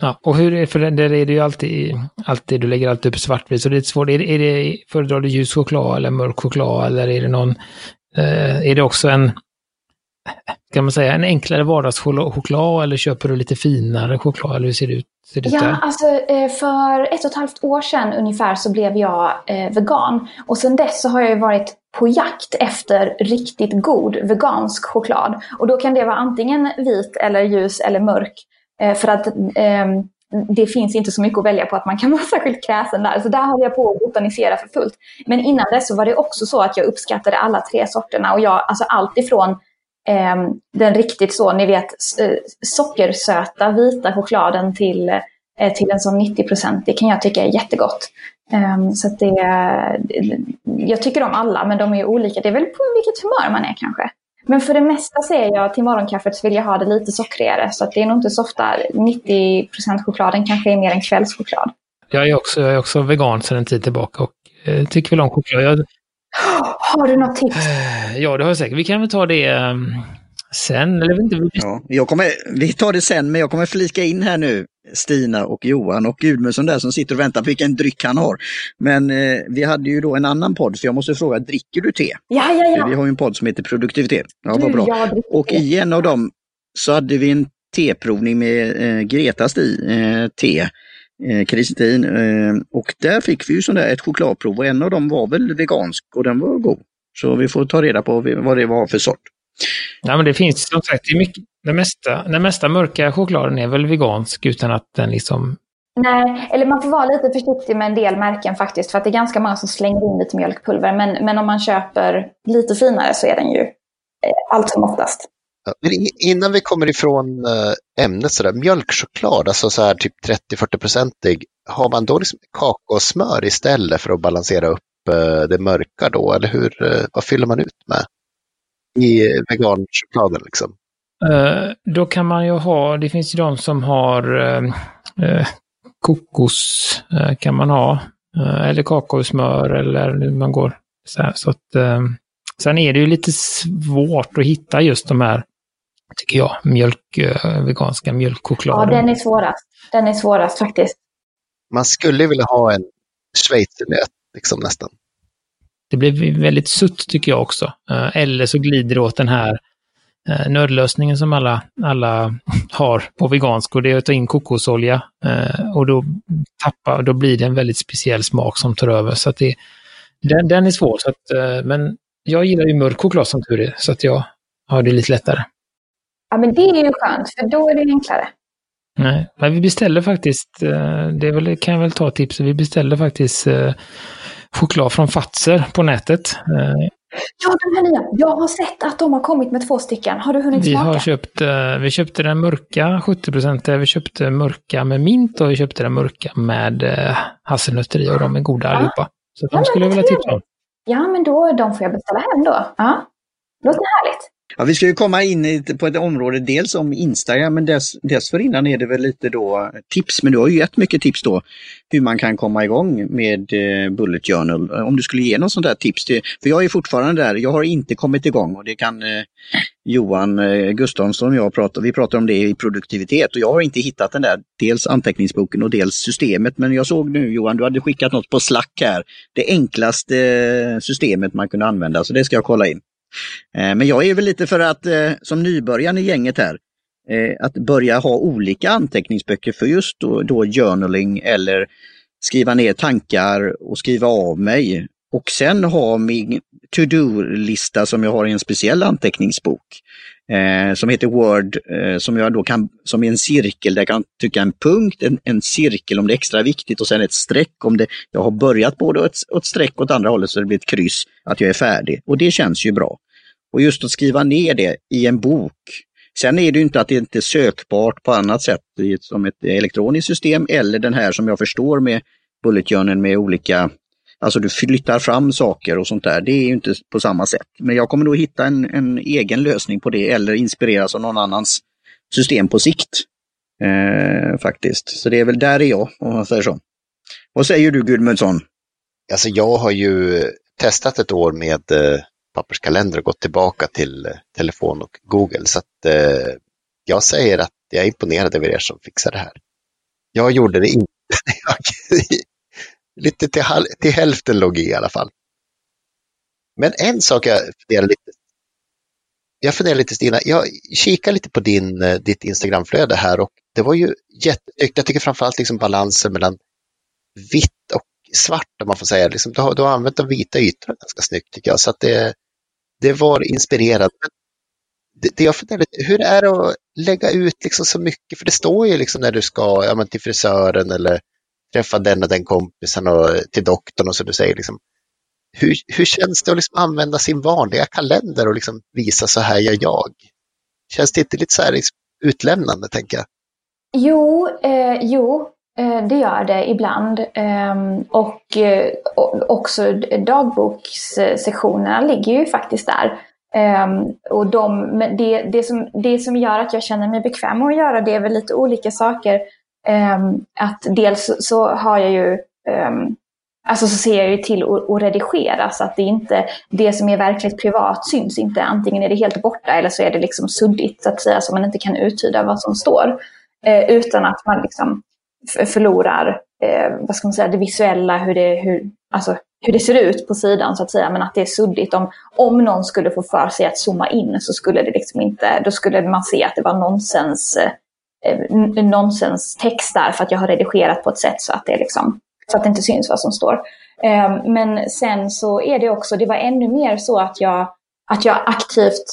Ja, och hur är för där är det ju alltid, alltid, du lägger alltid upp svartvitt, så det är svårt. Är det, är det, föredrar du ljus choklad eller mörk choklad eller är det någon, eh, är det också en, kan man säga, en enklare vardagschoklad eller köper du lite finare choklad eller hur ser det ut? Ser det ja, där? alltså eh, för ett och ett halvt år sedan ungefär så blev jag eh, vegan och sedan dess så har jag varit på jakt efter riktigt god vegansk choklad. Och då kan det vara antingen vit eller ljus eller mörk. Eh, för att eh, det finns inte så mycket att välja på att man kan vara särskilt kräsen där. Så där håller jag på att botanisera för fullt. Men innan dess så var det också så att jag uppskattade alla tre sorterna. Och jag, alltså allt ifrån eh, den riktigt så, ni vet, eh, sockersöta vita chokladen till, eh, till en sån 90 procent. Det kan jag tycka är jättegott. Eh, så det, jag tycker om alla, men de är olika. Det är väl på vilket humör man är kanske. Men för det mesta ser jag till morgonkaffet så vill jag ha det lite sockrigare. Så att det är nog inte så ofta 90% chokladen kanske är mer en kvällschoklad. Jag är också, jag är också vegan sedan en tid tillbaka och eh, tycker väl om choklad. Jag... Har du något tips? Eh, ja, det har jag säkert. Vi kan väl ta det um, sen. Eller inte. Ja, jag kommer, vi tar det sen, men jag kommer flika in här nu Stina och Johan och Gudmundsson där som sitter och väntar på vilken dryck han har. Men eh, vi hade ju då en annan podd, så jag måste fråga, dricker du te? Ja, ja, ja. Vi har ju en podd som heter Produktivitet. Ja, vad bra. Och i en av dem så hade vi en teprovning med eh, Gretas eh, te, eh, Kristin. Eh, och där fick vi ju sån där ett chokladprov och en av dem var väl vegansk och den var god. Så vi får ta reda på vad det var för sort. Ja, men det finns som sagt, det mycket, den, mesta, den mesta mörka chokladen är väl vegansk utan att den liksom... Nej, eller man får vara lite försiktig med en del märken faktiskt, för att det är ganska många som slänger in lite mjölkpulver. Men, men om man köper lite finare så är den ju eh, allt som oftast. men innan vi kommer ifrån eh, ämnet, så där, mjölkchoklad, alltså så här typ 30-40-procentig, har man då liksom kakaosmör istället för att balansera upp eh, det mörka då, eller hur, vad fyller man ut med? i veganchokladen liksom? Uh, då kan man ju ha, det finns ju de som har uh, uh, kokos kan man ha. eller kakaosmör eller hur man går. Så, här, så att, sen är det ju lite svårt att hitta just de här, tycker jag, mjölk, veganska mjölkchokladen. Ja, den är svårast. Den är svårast faktiskt. Man skulle vilja ha en schweizernöt, liksom nästan. Det blir väldigt sutt tycker jag också. Eh, eller så glider det åt den här eh, nödlösningen som alla, alla har på vegansk och det är att ta in kokosolja. Eh, och då, tappar, då blir det en väldigt speciell smak som tar över. Så det, den, den är svår. Så att, eh, men jag gillar ju mörk choklad som tur är, så att jag har det lite lättare. Ja, men det är ju skönt, för då är det enklare. Nej, men vi beställer faktiskt, eh, det väl, kan jag väl ta tipset, vi beställer faktiskt eh, choklad från Fatser på nätet. Eh, Ja, de här nya. Jag har sett att de har kommit med två stycken. Har du hunnit vi smaka? har köpt, vi köpte den mörka 70% vi köpte mörka med mint och vi köpte den mörka med hasselnötter i och de är goda Ja. allihopa. Så de Ja, skulle jag vilja tipsa om. Ja, men då, de får jag beställa hem då. Ja, låter härligt. Ja, vi ska ju komma in på ett område dels om Instagram, men dess, dessförinnan är det väl lite då tips. Men du har ju gett mycket tips då hur man kan komma igång med eh, Bullet Journal. Eh, om du skulle ge något sånt där tips. Till, för jag är fortfarande där, jag har inte kommit igång och det kan eh, Johan eh, Gustafsson och jag prata, vi pratar om det i produktivitet och jag har inte hittat den där, dels anteckningsboken och dels systemet. Men jag såg nu Johan, du hade skickat något på Slack här. Det enklaste eh, systemet man kunde använda, så det ska jag kolla in. Eh, men jag är väl lite för att, eh, som nybörjaren i gänget här, eh, att börja ha olika anteckningsböcker för just då, då journaling eller skriva ner tankar och skriva av mig. Och sen ha min to-do-lista som jag har i en speciell anteckningsbok. Eh, som heter Word, eh, som jag då kan, som är en cirkel där jag kan trycka en punkt, en, en cirkel om det är extra viktigt och sen ett streck om det, jag har börjat både åt ett, åt streck åt andra hållet så det blir ett kryss, att jag är färdig. Och det känns ju bra. Och just att skriva ner det i en bok. Sen är det ju inte att det inte är sökbart på annat sätt som ett elektroniskt system eller den här som jag förstår med Bullet Journal med olika, alltså du flyttar fram saker och sånt där. Det är ju inte på samma sätt. Men jag kommer nog hitta en, en egen lösning på det eller inspireras av någon annans system på sikt. Eh, faktiskt. Så det är väl där är jag, om man säger så. Vad säger du Gudmundsson? Alltså jag har ju testat ett år med eh, papperskalender och gått tillbaka till eh, telefon och Google. Så att eh, jag säger att jag är imponerad över er som fixar det här. Jag gjorde det inte. lite till, till hälften låg i i alla fall. Men en sak jag funderar lite jag funderar lite Stina, jag kikar lite på din, eh, ditt Instagramflöde här och det var ju jättesnyggt. Jag tycker framförallt liksom balansen mellan vitt och svart om man får säga. Liksom, du, har, du har använt de vita ytorna ganska snyggt tycker jag. Så att det, det var inspirerande. Det, det jag funderar lite, hur är det att lägga ut liksom så mycket? För det står ju liksom när du ska ja, men till frisören eller träffa den och den kompisen och till doktorn och så du säger liksom. Hur, hur känns det att liksom använda sin vanliga kalender och liksom visa så här gör jag? Känns det inte lite så här liksom utlämnande tänker jag? Jo, eh, jo eh, det gör det ibland. Ehm, och eh, också dagbokssektionerna ligger ju faktiskt där. Ehm, och de, det, det, som, det som gör att jag känner mig bekväm med att göra det är väl lite olika saker. Ehm, att dels så har jag ju ehm, Alltså så ser jag ju till att, redigera så att det inte, det som är verkligt privat syns inte. Antingen är det helt borta eller så är det liksom suddigt så att säga så man inte kan uttyda vad som står. Eh, utan att man liksom förlorar, eh, vad ska man säga, det visuella, hur det, hur, alltså, hur det ser ut på sidan så att säga. Men att det är suddigt. Om, om någon skulle få för sig att zooma in så skulle det liksom inte, då skulle man se att det var nonsens, eh, eh, nonsens text där för att jag har redigerat på ett sätt så att det liksom så att det inte syns vad som står. Eh, Men sen så är det också, det var ännu mer så att jag, att jag aktivt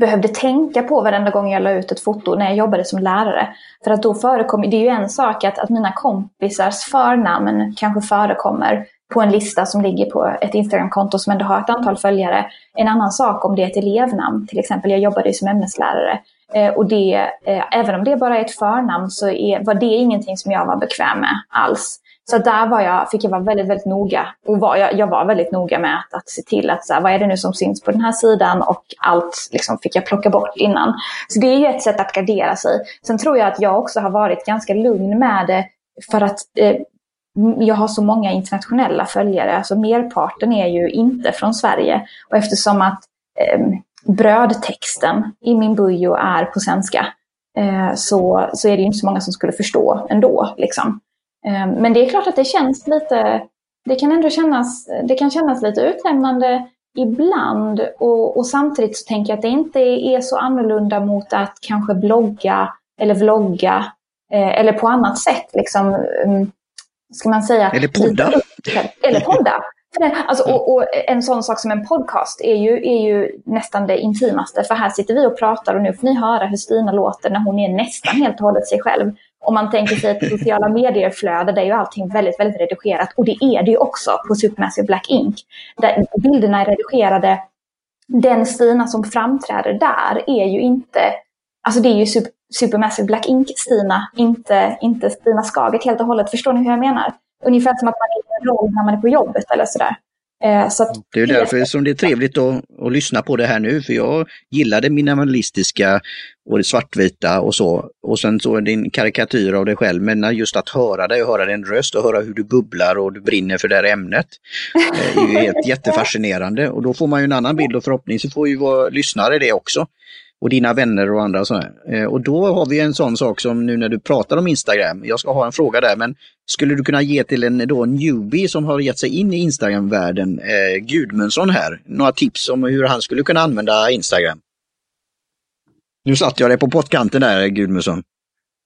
behövde tänka på varenda gång jag la ut ett foto när jag jobbade som lärare. För att då förekommer, det är ju en sak att, att mina kompisars förnamn kanske förekommer på en lista som ligger på ett Instagramkonto som ändå har ett antal följare. En annan sak om det är ett elevnamn, till exempel jag jobbade ju som ämneslärare. Eh, och det, eh, även om det bara är ett förnamn så är, var det ingenting som jag var bekväm med alls. Så där var jag, fick jag vara väldigt, väldigt noga. Och var, jag, jag var väldigt noga med att, att se till att så här, vad är det nu som syns på den här sidan och allt liksom, fick jag plocka bort innan. Så det är ju ett sätt att gardera sig. Sen tror jag att jag också har varit ganska lugn med det för att eh, jag har så många internationella följare. Alltså merparten är ju inte från Sverige. Och eftersom att eh, brödtexten i min bujo är på svenska eh, så, så är det ju inte så många som skulle förstå ändå. Liksom. Eh, Men det är klart att det känns lite, det kan ändå kännas, det kan kännas lite utlämnande ibland och, och samtidigt så tänker jag att det inte är så annorlunda mot att kanske blogga eller vlogga eh, eller på annat sätt liksom, um, ska man säga? Eller podda. Eller podda. Alltså, och, och, en sån sak som en podcast är ju, är ju nästan det intimaste. För här sitter vi och pratar och nu får ni höra hur Stina låter när hon är nästan helt och hållet sig själv. Om man tänker sig ett sociala medier-flöde där är ju allting väldigt, väldigt redigerat. Och det är det ju också på Supermassive Black Ink. Där bilderna är redigerade. Den Stina som framträder där är ju inte... Alltså det är ju super, Supermassive Black Ink-Stina, inte, inte Stina Skaget helt och hållet. Förstår ni hur jag menar? Ungefär som att man är i en roll när man är på jobbet eller sådär. Eh, så det är därför som det är trevligt att, att lyssna på det här nu, för jag gillar det minimalistiska och det svartvita och så. Och sen så är det en karikatyr av dig själv, men just att höra dig och höra din röst och höra hur du bubblar och du brinner för det här ämnet. Eh, är ju helt jättefascinerande och då får man ju en annan bild och förhoppningsvis får ju våra lyssnare det också och dina vänner och andra. Och, eh, och då har vi en sån sak som nu när du pratar om Instagram. Jag ska ha en fråga där, men skulle du kunna ge till en då newbie som har gett sig in i Instagram-världen, eh, Gudmundsson här, några tips om hur han skulle kunna använda Instagram? Nu satt jag dig på pottkanten där, Gudmundsson.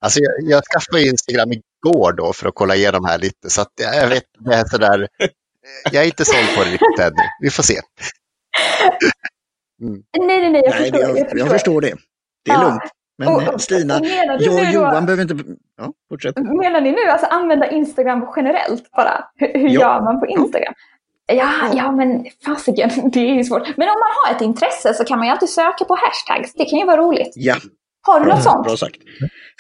Alltså jag, jag skaffade Instagram igår då för att kolla igenom här lite, så att jag vet, det är sådär, jag är inte såld på det riktigt ännu. Vi får se. Mm. Nej, nej, nej, jag, nej, förstår, jag, jag, förstår. jag förstår det. Det är ja. lugnt. Men och, och, Stina, och jag och Johan då, behöver inte... Ja, fortsätt. Menar ni nu alltså använda Instagram generellt bara? Hur, hur ja. gör man på Instagram? Ja, ja, ja men fasiken, det är ju svårt. Men om man har ett intresse så kan man ju alltid söka på hashtags. Det kan ju vara roligt. Ja. Har du något sånt? Bra sagt.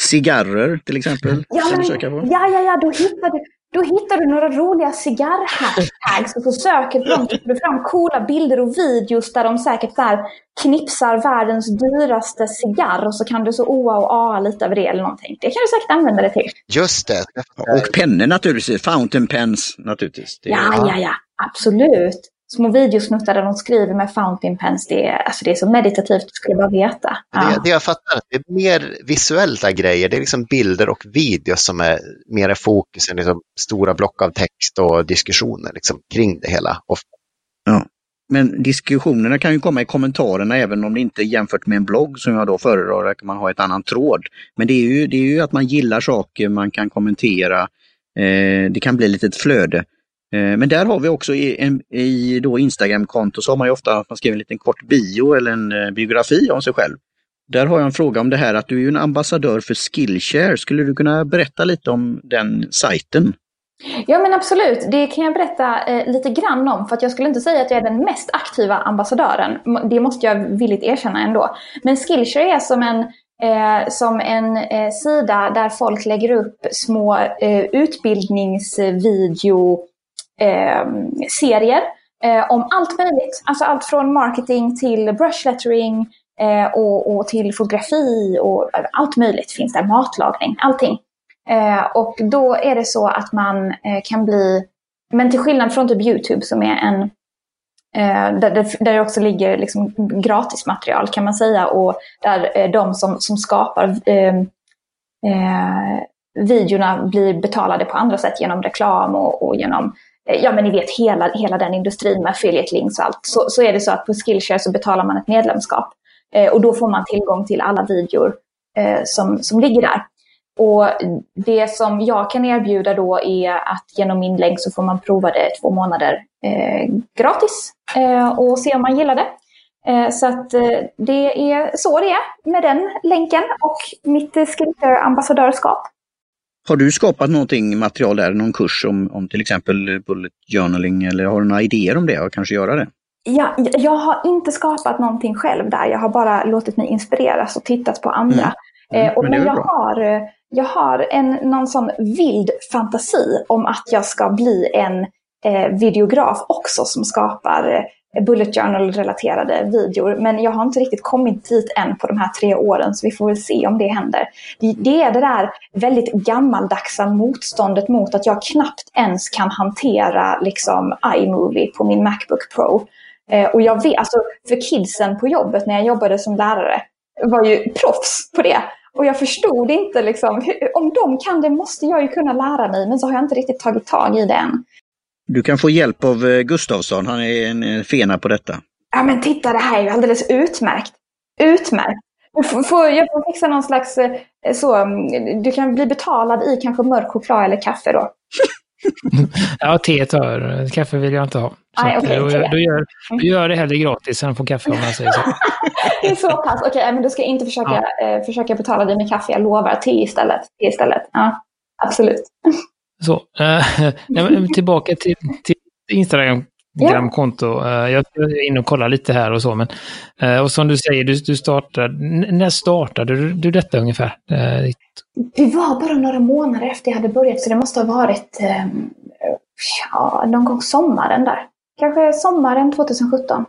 Cigarrer till exempel. Ja, men, ja, ja, ja, då hittar du, då hittar du några roliga cigarr-hashtags och så söker du dem så får du fram coola bilder och videos där de säkert så knipsar världens dyraste cigarr och så kan du så oa och aa lite över det eller någonting. Det kan du säkert använda det till. Just det. Och pennor naturligtvis, fountain pens naturligtvis. Det. Ja, ja, ja, absolut små videosnuttar där de skriver med fountain pens. Det är, alltså det är så meditativt, du skulle bara veta. Ja. Det, det jag fattar, det är mer visuella grejer. Det är liksom bilder och videos som är mer fokus än liksom stora block av text och diskussioner liksom, kring det hela. Ja. Men diskussionerna kan ju komma i kommentarerna även om det inte är jämfört med en blogg som jag då föredrar, där kan man ha ett annan tråd. Men det är ju, det är ju att man gillar saker, man kan kommentera, eh, det kan bli lite ett flöde. Eh, men där har vi också i, en, i då Instagram-konto så har man ju ofta att man skriver en liten kort bio eller en eh, biografi om sig själv. Där har jag en fråga om det här att du är en ambassadör för Skillshare. Skulle du kunna berätta lite om den sajten? Ja men absolut, det kan jag berätta eh, lite grann om för att jag skulle inte säga att jag är den mest aktiva ambassadören. Det måste jag villigt erkänna ändå. Men Skillshare är som en, eh, som en eh, sida där folk lägger upp små eh, utbildningsvideo eh, serier eh, om allt möjligt. Alltså allt från marketing till brush lettering eh, och, och, till fotografi och allt möjligt finns där. Matlagning, allting. Eh, och då är det så att man eh, kan bli, men till skillnad från typ Youtube som är en eh, där, där det också ligger liksom gratismaterial kan man säga och där eh, de som, som skapar ehm, eh, videorna blir betalade på andra sätt genom reklam och, och genom Eh, ja men ni vet hela, hela den industrin med affiliate links och allt, så, så är det så att på Skillshare så betalar man ett medlemskap. Eh, och då får man tillgång till alla videor eh, som, som ligger där. Och det som jag kan erbjuda då är att genom min länk så får man prova det två månader eh, gratis eh, och se om man gillar det. Eh, så att eh, det är så det är med den länken och mitt Skillshare-ambassadörskap. Har du skapat någonting material där, någon kurs om, om till exempel bullet journaling eller har du några idéer om det och kanske göra det? Ja, jag har inte skapat någonting själv där. Jag har bara låtit mig inspireras och tittat på andra. Mm. Mm, eh, och, men, men jag, har, jag har en, någon sån vild fantasi om att jag ska bli en eh, videograf också som skapar eh, bullet journal-relaterade videor. Men jag har inte riktigt kommit dit än på de här tre åren, så vi får väl se om det händer. Det är det där väldigt gammaldagsa motståndet mot att jag knappt ens kan hantera liksom iMovie på min Macbook Pro. Eh, och jag vet, alltså för kidsen på jobbet när jag jobbade som lärare var ju proffs på det. Och jag förstod inte liksom, om de kan det måste jag ju kunna lära mig, men så har jag inte riktigt tagit tag i det än. Du kan få hjälp av eh, Gustavsson, han är en eh, fena på detta. Ja men titta, det här är ju alldeles utmärkt. Utmärkt. Du får, jag får fixa någon slags eh, så, mm, du kan bli betalad i kanske mörk choklad eller kaffe då. ja, te tar Kaffe vill jag inte ha. Så Nej, okay, då, då, gör, då gör det hellre gratis än få kaffe om man säger så. det är så pass. Okej, okay, men då ska jag inte försöka, ja. eh, försöka betala dig med kaffe. Jag lovar. Te istället. Te istället. Ja, absolut. Så, eh, tillbaka till, till Instagram Gramkonto. Eh, jag är inne och kollar lite här och så. Men, eh, och som du säger, du, du startade, när startade du, du detta ungefär? Eh, det var bara några månader efter jag hade börjat, så det måste ha varit ja, någon gång sommaren där. Kanske sommaren 2017.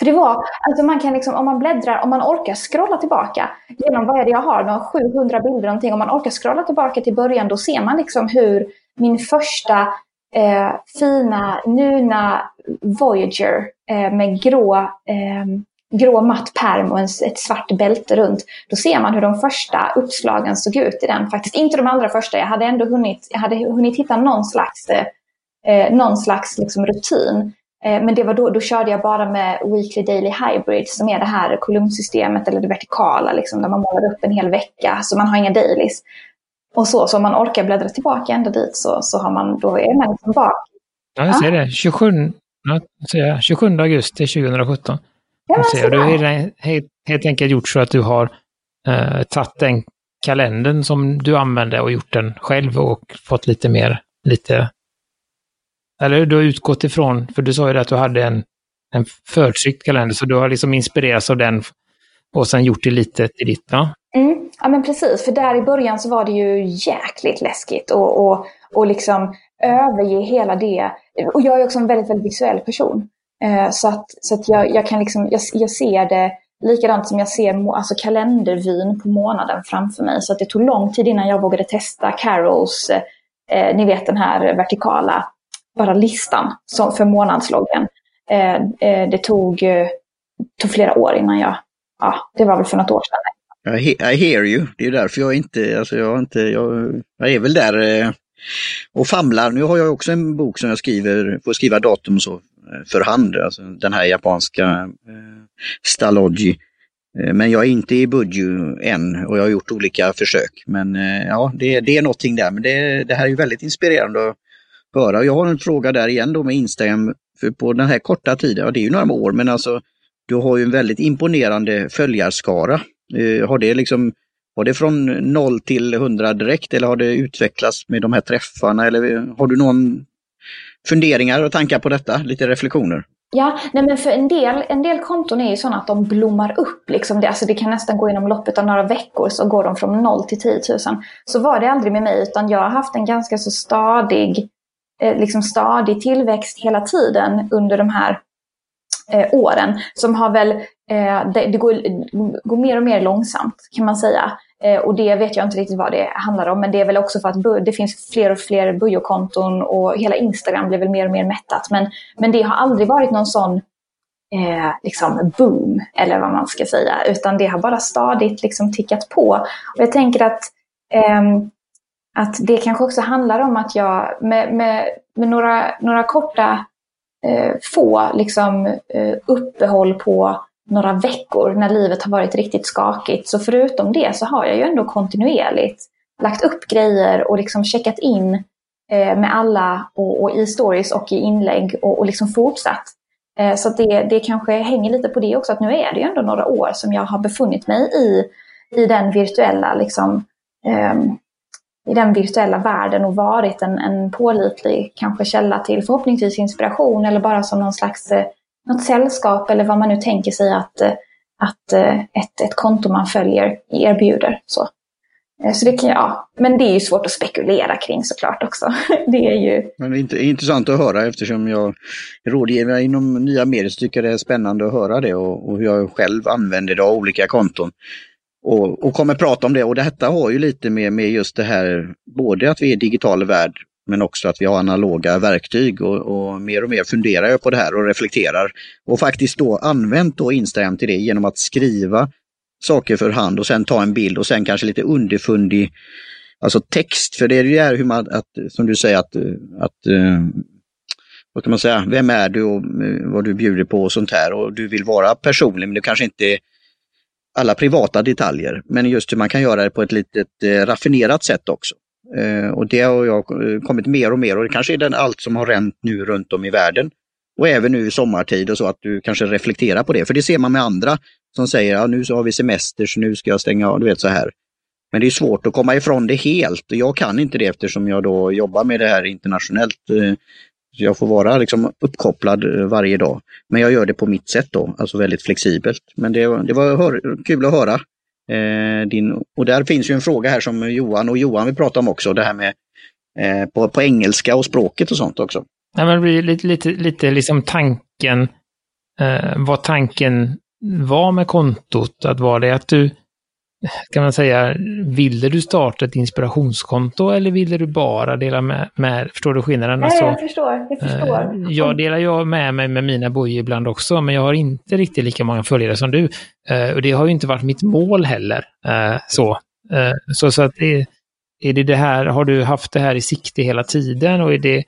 För det var, alltså man kan liksom, om man bläddrar, om man orkar scrolla tillbaka genom, vad är det jag har, några 700 bilder någonting, om man orkar scrolla tillbaka till början, då ser man liksom hur min första eh, fina Nuna Voyager eh, med grå, eh, grå matt perm och en, ett svart bälte runt. Då ser man hur de första uppslagen såg ut i den faktiskt. Inte de allra första, jag hade ändå hunnit, jag hade hunnit hitta någon slags, eh, eh någon slags liksom rutin. Eh, men det var då, då körde jag bara med Weekly Daily Hybrid som är det här kolumnsystemet eller det vertikala liksom, där man målar upp en hel vecka så man har inga dailies. Och så, så om man orkar bläddra tillbaka ända dit så, så har man, då är man liksom bak. Ja, jag ser det. 27, ja, 27 augusti 2017. Ja, jag ser. Du har helt, helt enkelt gjort så att du har eh, tagit den kalendern som du använde och gjort den själv och fått lite mer, lite... Eller du har utgått ifrån, för du sa ju att du hade en, en förtryckt kalender, så du har liksom inspirerats av den och sen gjort det lite till ditt. Ja. Mm, ja men precis, för där i början så var det ju jäkligt läskigt och, och, och liksom överge hela det. Och jag är också en väldigt, väldigt visuell person. Eh, så att, så att jag, jag kan liksom, jag, jag ser det likadant som jag ser alltså kalendervyn på månaden framför mig. Så att det tog lång tid innan jag vågade testa Carols, eh, ni vet den här vertikala, bara listan som, för månadsloggen. Eh, eh, det tog, eh, tog flera år innan jag, ja, det var väl för något år sedan i hear you. Det är därför jag inte, alltså jag inte, jag, jag är väl där eh, och famlar. Nu har jag också en bok som jag skriver, får skriva datum och så eh, för hand, alltså den här japanska eh, Stalogy. Eh, men jag är inte i Budju än och jag har gjort olika försök. Men eh, ja, det, det är någonting där. Men det, det här är ju väldigt inspirerande att höra. Jag har en fråga där igen då med Instagram. För på den här korta tiden, ja det är ju några år, men alltså du har ju en väldigt imponerande följarskara. Eh, har det liksom var det från 0 till 100 direkt eller har det utvecklats med de här träffarna? Eller har du någon funderingar och tankar på detta? Lite reflektioner? Ja, nej men för en del, en del konton är ju sådana att de blommar upp. Liksom det, alltså det kan nästan gå inom loppet av några veckor så går de från 0 till 10 000. Så var det aldrig med mig utan jag har haft en ganska så stadig, Eh, liksom stadig tillväxt hela tiden under de här eh, åren. Som har väl, eh, det, det går, går, mer och mer långsamt kan man säga. Eh, och det vet jag inte riktigt vad det handlar om. Men det är väl också för att det finns fler och fler bujokonton och hela Instagram blir väl mer och mer mättat. Men, men det har aldrig varit någon sån eh, liksom boom, eller vad man ska säga. Utan det har bara stadigt liksom tickat på. Och jag tänker att eh, att det kanske också handlar om att jag med, med, med några, några korta eh, få liksom, eh, uppehåll på några veckor när livet har varit riktigt skakigt. Så förutom det så har jag ju ändå kontinuerligt lagt upp grejer och liksom checkat in eh, med alla och, och, i stories och i inlägg och, och liksom fortsatt. Eh, så det, det kanske hänger lite på det också, att nu är det ju ändå några år som jag har befunnit mig i, i den virtuella liksom, eh, i den virtuella världen och varit en, en pålitlig kanske källa till förhoppningsvis inspiration eller bara som någon slags eh, något sällskap eller vad man nu tänker sig att, eh, att eh, ett, ett konto man följer erbjuder. Så. Så det kan ja. men det är ju svårt att spekulera kring såklart också. Det är ju... Men det är intressant att höra eftersom jag är rådgivare inom nya medier så tycker jag det är spännande att höra det och, och hur jag själv använder det av olika konton och, och kommer prata om det. Och detta har ju lite med, med just det här, både att vi är digital värld men också att vi har analoga verktyg och, och, mer och mer funderar jag på det här och reflekterar. Och faktiskt då använt då Instagram till det genom att skriva saker för hand och sen ta en bild och sen kanske lite underfundig alltså text. För det är ju det här hur man, att, som du säger, att, att uh, vad kan man säga, vem är du och eh, vad du bjuder på och sånt här och du vill vara personlig men du kanske inte alla privata detaljer, men just hur man kan göra det på ett litet eh, raffinerat sätt också. Eh, och det har jag eh, kommit mer och mer och det kanske är den, allt som har ränt nu runt om i världen. Och även nu i sommartid och så att du kanske reflekterar på det, för det ser man med andra som säger ja, nu så har vi semester så nu ska jag stänga av, du vet så här. Men det är svårt att komma ifrån det helt och jag kan inte det eftersom jag då jobbar med det här internationellt. Eh, jag får vara liksom uppkopplad eh, varje dag. Men jag gör det på mitt sätt då, alltså väldigt flexibelt. Men det, det var hör, kul att höra. Eh, din, och där finns ju en fråga här som Johan och Johan vill prata om också, det här med eh, på, på engelska och språket och sånt också. Nej, men det blir lite, lite, lite liksom tanken, eh, vad tanken var med kontot. Att var det att du kan man säga, ville du starta ett inspirationskonto eller ville du bara dela med, med förstår du skillnaden? Nej, alltså, jag förstår, jag förstår. Eh, jag delar ju med mig med mina bojor ibland också, men jag har inte riktigt lika många följare som du. Eh, och det har ju inte varit mitt mål heller. Eh, så, så, så att det, är det det här, har du haft det här i sikte hela tiden och är det,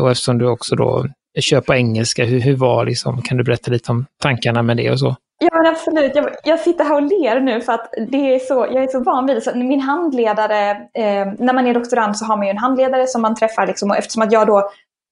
och eftersom du också då kör på engelska, hur, hur var liksom, kan du berätta lite om tankarna med det och så? Ja men absolut, jag, jag, sitter här och ler nu för att det är så, jag är så van vid det. Så min handledare, eh, när man är doktorand så har man ju en handledare som man träffar liksom, och eftersom att jag då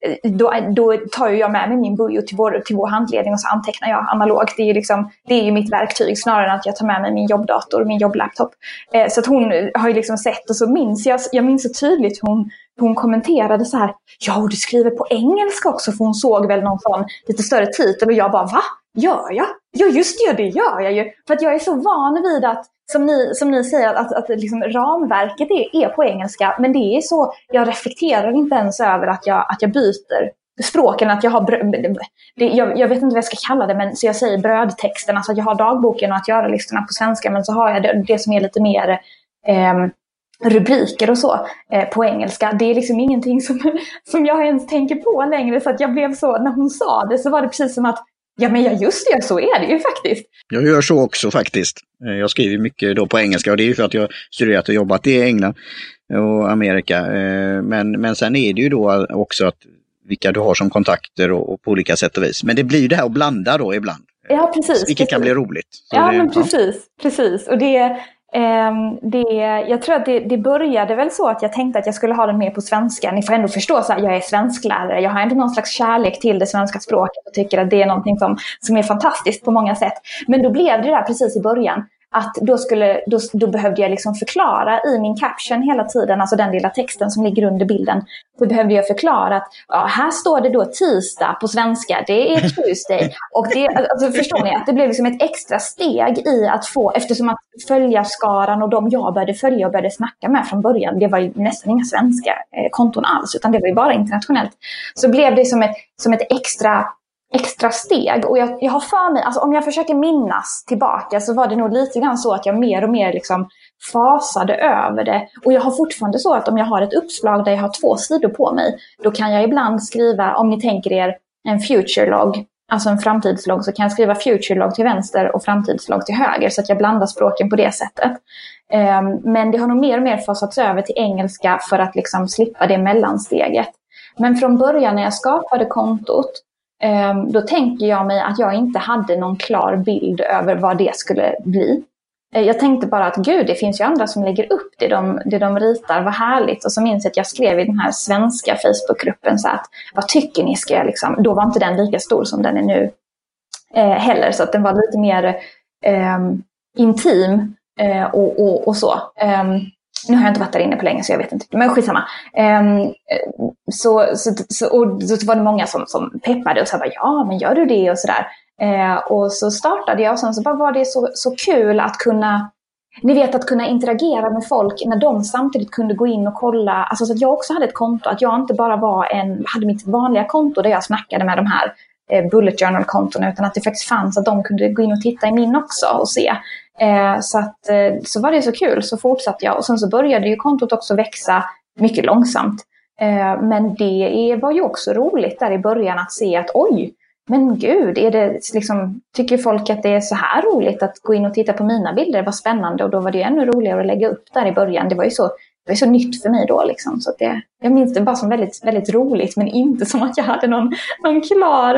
eh, då, då tar jag med mig min bujo till vår, till vår handledning och så antecknar jag analogt. Det är ju liksom, det är mitt verktyg snarare än att jag tar med mig min jobbdator, min jobblaptop. Eh, så att hon har ju liksom sett och så minns jag, jag minns så tydligt hur hon, hon kommenterade så här, ja och du skriver på engelska också, för hon såg väl någon sån lite större titel och jag bara, va? Gör jag? Ja, just det, det gör jag ju. För att jag är så van vid att, som ni, som ni säger, att, att liksom ramverket är, är på engelska. Men det är så, jag reflekterar inte ens över att jag, att jag byter språken, att jag har, det, jag, jag, vet inte vad jag ska kalla det, men så jag säger brödtexten, alltså att jag har dagboken och att göra-listorna på svenska, men så har jag det, det som är lite mer eh, rubriker och så eh, på engelska. Det är liksom ingenting som, som jag ens tänker på längre, så att jag blev så, när hon sa det så var det precis som att Ja, men ja, just det, så är det ju faktiskt. Jag gör så också faktiskt. Eh, jag skriver mycket då på engelska och det är ju för att jag studerat och jobbat i England och Amerika. Eh, men, men sen är det ju då också att vilka du har som kontakter och, och på olika sätt och vis. Men det blir ju det här att blanda då ibland. Ja, precis. Vilket precis. kan bli roligt. Så ja, det, men precis. Ja. precis. Och det, Ehm, det, jag tror att det, det, började väl så att jag tänkte att jag skulle ha den mer på svenska. Ni får ändå förstå att jag är svensklärare. Jag har ändå någon slags kärlek till det svenska språket och tycker att det är någonting som, som är fantastiskt på många sätt. Men då blev det där precis i början att då, skulle, då, då, behövde jag liksom förklara i min caption hela tiden, alltså den lilla texten som ligger under bilden, så behövde jag förklara att ja, här står det då tisdag på svenska, det är Tuesday. Och det, alltså, förstår ni, att det blev liksom ett extra steg i att få, eftersom att följarskaran och de jag började följa och började snacka med från början, det var ju nästan inga svenska eh, konton alls, utan det var ju bara internationellt. Så blev det som ett, som ett extra extra steg. Och jag, jag har för mig, alltså om jag försöker minnas tillbaka så var det nog lite grann så att jag mer och mer liksom fasade över det. Och jag har fortfarande så att om jag har ett uppslag där jag har två sidor på mig, då kan jag ibland skriva, om ni tänker er en future log, alltså en framtidslogg, så kan jag skriva future log till vänster och framtidslogg till höger, så att jag blandar språken på det sättet. Um, men det har nog mer och mer fasats över till engelska för att liksom slippa det mellansteget. Men från början när jag skapade kontot Ehm, då tänker jag mig att jag inte hade någon klar bild över vad det skulle bli. Eh, jag tänkte bara att gud, det finns ju andra som lägger upp det de, det de ritar, vad härligt. Och så minns jag att jag skrev i den här svenska Facebookgruppen så att vad tycker ni ska jag liksom, då var inte den lika stor som den är nu eh, heller, så att den var lite mer eh, intim eh, och, och, och, så. Ehm, nu har jag inte varit där inne på länge så jag vet inte. Men skitsamma. Um, så, så, så, och så var det många som, som peppade och sa bara, ja men gör du det och sådär. Uh, och så startade jag och sen så bara var det så, så kul att kunna ni vet att kunna interagera med folk när de samtidigt kunde gå in och kolla, alltså så att jag också hade ett konto, att jag inte bara var en, hade mitt vanliga konto där jag snackade med de här eh, bullet journal-kontona, utan att det faktiskt fanns att de kunde gå in och titta i min också och se. Eh, så, att, eh, så var det så kul, så fortsatte jag. Och sen så började ju kontot också växa mycket långsamt. Eh, men det var ju också roligt där i början att se att oj, men gud, är det liksom, tycker folk att det är så här roligt att gå in och titta på mina bilder? Vad spännande och då var det ju ännu roligare att lägga upp där i början. Det var ju så var så nytt för mig då. Liksom, så det, jag minns det bara som väldigt, väldigt roligt, men inte som att jag hade någon, någon klar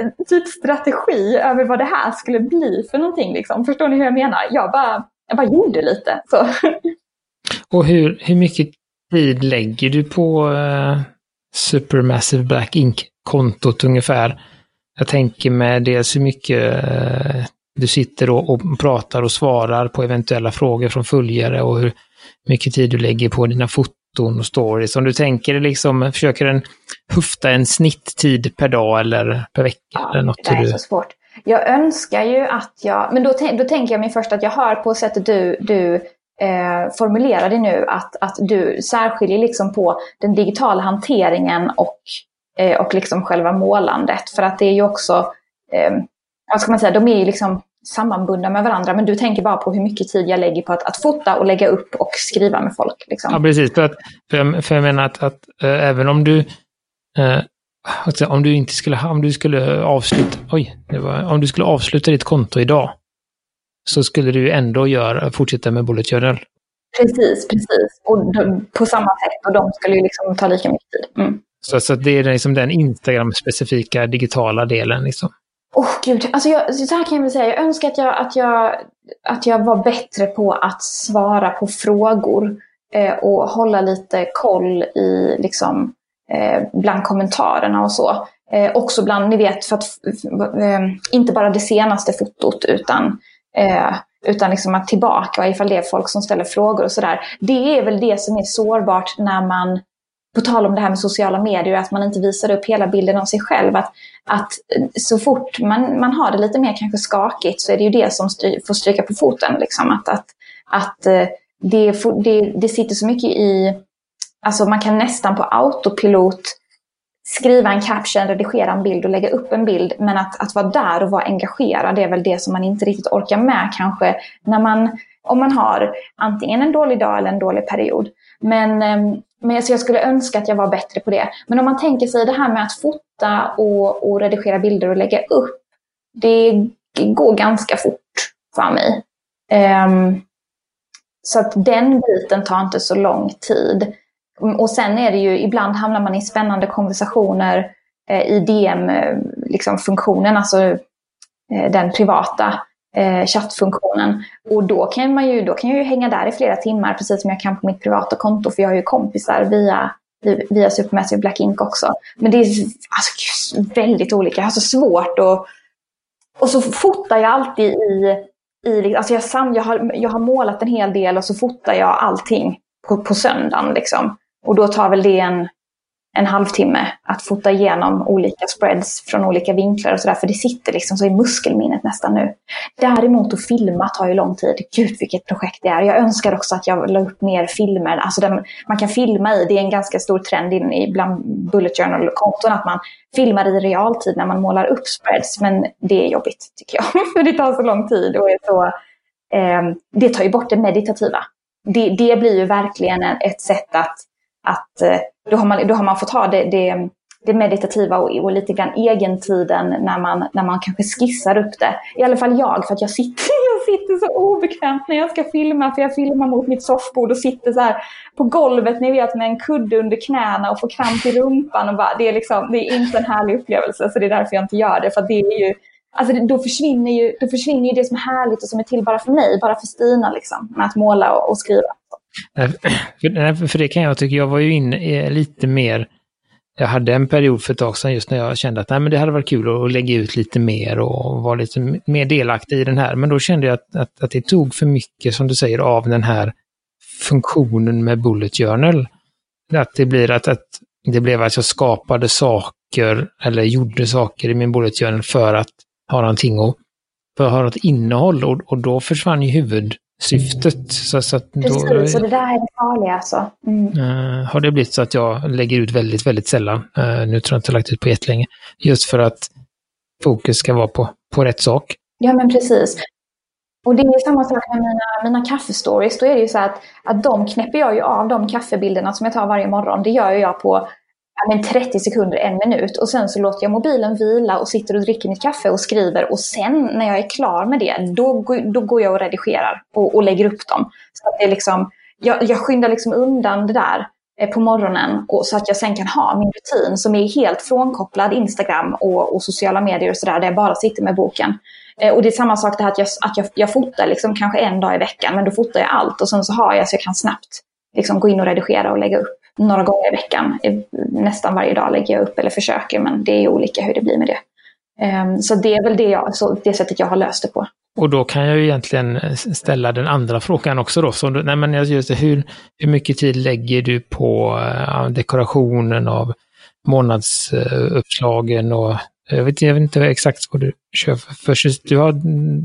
eh, typ strategi över vad det här skulle bli för någonting. Liksom. Förstår ni hur jag menar? Jag bara, jag bara gjorde lite. Så. Och hur, hur mycket tid lägger du på uh, Supermassive Black Ink-kontot ungefär? Jag tänker med dels hur mycket uh, du sitter och, och, pratar och svarar på eventuella frågor från följare och hur mycket tid du lägger på dina foton och stories. Om du tänker liksom, försöker en hufta en snitttid per dag eller per vecka? Ja, eller något det är du... så svårt. Jag önskar ju att jag, men då, då tänker jag mig först att jag hör på sättet du, du eh, formulerar det nu, att, att du särskiljer liksom på den digitala hanteringen och, eh, och liksom själva målandet. För att det är ju också, eh, vad ska man säga, de är ju liksom sammanbundna med varandra. Men du tänker bara på hur mycket tid jag lägger på att, att fota och lägga upp och skriva med folk. Liksom. Ja, precis. För, att, för, jag, för jag menar att, att äh, även om du äh, om du inte skulle, om du skulle avsluta, oj, var, om du skulle avsluta ditt konto idag, så skulle du ändå göra, fortsätta med Bullet Journal. Precis, precis. Och de, på samma sätt, och de skulle ju liksom ta lika mycket tid. Mm. Så, så det är liksom den Instagram-specifika digitala delen liksom. Åh oh, gud, alltså jag, så här kan jag väl säga, jag önskar att jag, att jag, att jag var bättre på att svara på frågor eh, och hålla lite koll i, liksom, eh, bland kommentarerna och så. Eh, också bland, ni vet, för att, eh, inte bara det senaste fotot utan, eh, utan liksom att tillbaka ifall det är folk som ställer frågor och sådär. Det är väl det som är sårbart när man på tal om det här med sociala medier, att man inte visar upp hela bilden av sig själv. Att, att så fort man, man har det lite mer kanske skakigt så är det ju det som stry, får stryka på foten. Liksom. Att, att, att eh, det, det, det sitter så mycket i, alltså man kan nästan på autopilot skriva en caption, redigera en bild och lägga upp en bild. Men att, att vara där och vara engagerad, det är väl det som man inte riktigt orkar med kanske när man, om man har antingen en dålig dag eller en dålig period. Men ehm, men alltså jag skulle önska att jag var bättre på det. Men om man tänker sig det här med att fota och, och redigera bilder och lägga upp. Det går ganska fort för mig. Um, så att den biten tar inte så lång tid. Och sen är det ju, ibland hamnar man i spännande konversationer eh, i DM-funktionen, eh, liksom alltså eh, den privata eh, chattfunktionen. Och då kan, man ju, då kan jag ju hänga där i flera timmar, precis som jag kan på mitt privata konto, för jag har ju kompisar via, via Supermassive Black Ink också. Men det är alltså, väldigt olika. Jag har så svårt att... Och så fotar jag alltid i... i alltså jag, sam, jag, har, jag har målat en hel del och så fotar jag allting på, på söndagen. Liksom. Och då tar väl det en en halvtimme att fota igenom olika spreads från olika vinklar och sådär. För det sitter liksom så i muskelminnet nästan nu. Däremot att filma tar ju lång tid. Gud vilket projekt det är. Jag önskar också att jag la upp mer filmer. Alltså den, man kan filma i, det är en ganska stor trend in, i bland Bullet Journal-konton att man filmar i realtid när man målar upp spreads. Men det är jobbigt tycker jag. för det tar så lång tid och är så, eh, det tar ju bort det meditativa. Det, det blir ju verkligen ett sätt att att eh, då har man, då har man fått ha det, det, det meditativa och, och, lite grann egentiden när man, när man kanske skissar upp det. I alla fall jag, för att jag sitter, jag sitter så obekvämt när jag ska filma, för jag filmar mot mitt soffbord och sitter så här på golvet, ni vet, med en kudde under knäna och får kramp i rumpan. Och bara, det, är liksom, det är inte en härlig upplevelse, så det är därför jag inte gör det. För det är ju, alltså då, försvinner ju, då försvinner ju det som är härligt och som är till bara för mig, bara för Stina, liksom, med att måla och, och skriva. För det kan jag tycka, jag var ju inne eh, lite mer, jag hade en period för ett tag sedan just när jag kände att nej, men det hade varit kul att lägga ut lite mer och vara lite mer delaktig i den här. Men då kände jag att, att, att det tog för mycket, som du säger, av den här funktionen med Bullet Journal. Att det blir att, att det blev att jag skapade saker eller gjorde saker i min Bullet Journal för att ha någonting och för att ha något innehåll och, och då försvann ju huvud syftet. Så, så att Precis, då, så det där är det farliga alltså. Mm. Uh, har det blivit så att jag lägger ut väldigt, väldigt sällan. Uh, nu tror jag inte jag lagt ut på jättelänge. Just för att fokus ska vara på, på rätt sak. Ja, men precis. Och det är samma sak med mina, mina kaffestories. Då är det ju så att, att de knäpper jag ju av, de kaffebilderna som jag tar varje morgon. Det gör jag på men 30 sekunder, en minut. Och sen så låter jag mobilen vila och sitter och dricker mitt kaffe och skriver. Och sen när jag är klar med det, då, då går jag och redigerar och, och lägger upp dem. Så att det är liksom, jag, jag skyndar liksom undan det där eh, på morgonen och så att jag sen kan ha min rutin som är helt frånkopplad Instagram och, och sociala medier och sådär, där jag bara sitter med boken. Eh, och det är samma sak det här att jag, att jag, jag fotar liksom kanske en dag i veckan, men då fotar jag allt och sen så har jag så jag kan snabbt liksom gå in och redigera och lägga upp några gånger i veckan. Nästan varje dag lägger jag upp eller försöker, men det är olika hur det blir med det. Ehm, så det är väl det, jag, så det sättet jag har löst det på. Och då kan jag ju egentligen ställa den andra frågan också då. Så, nej men just det, hur, hur mycket tid lägger du på eh, dekorationen av månadsuppslagen och jag vet, jag vet inte exakt vad du kör för. för du, har,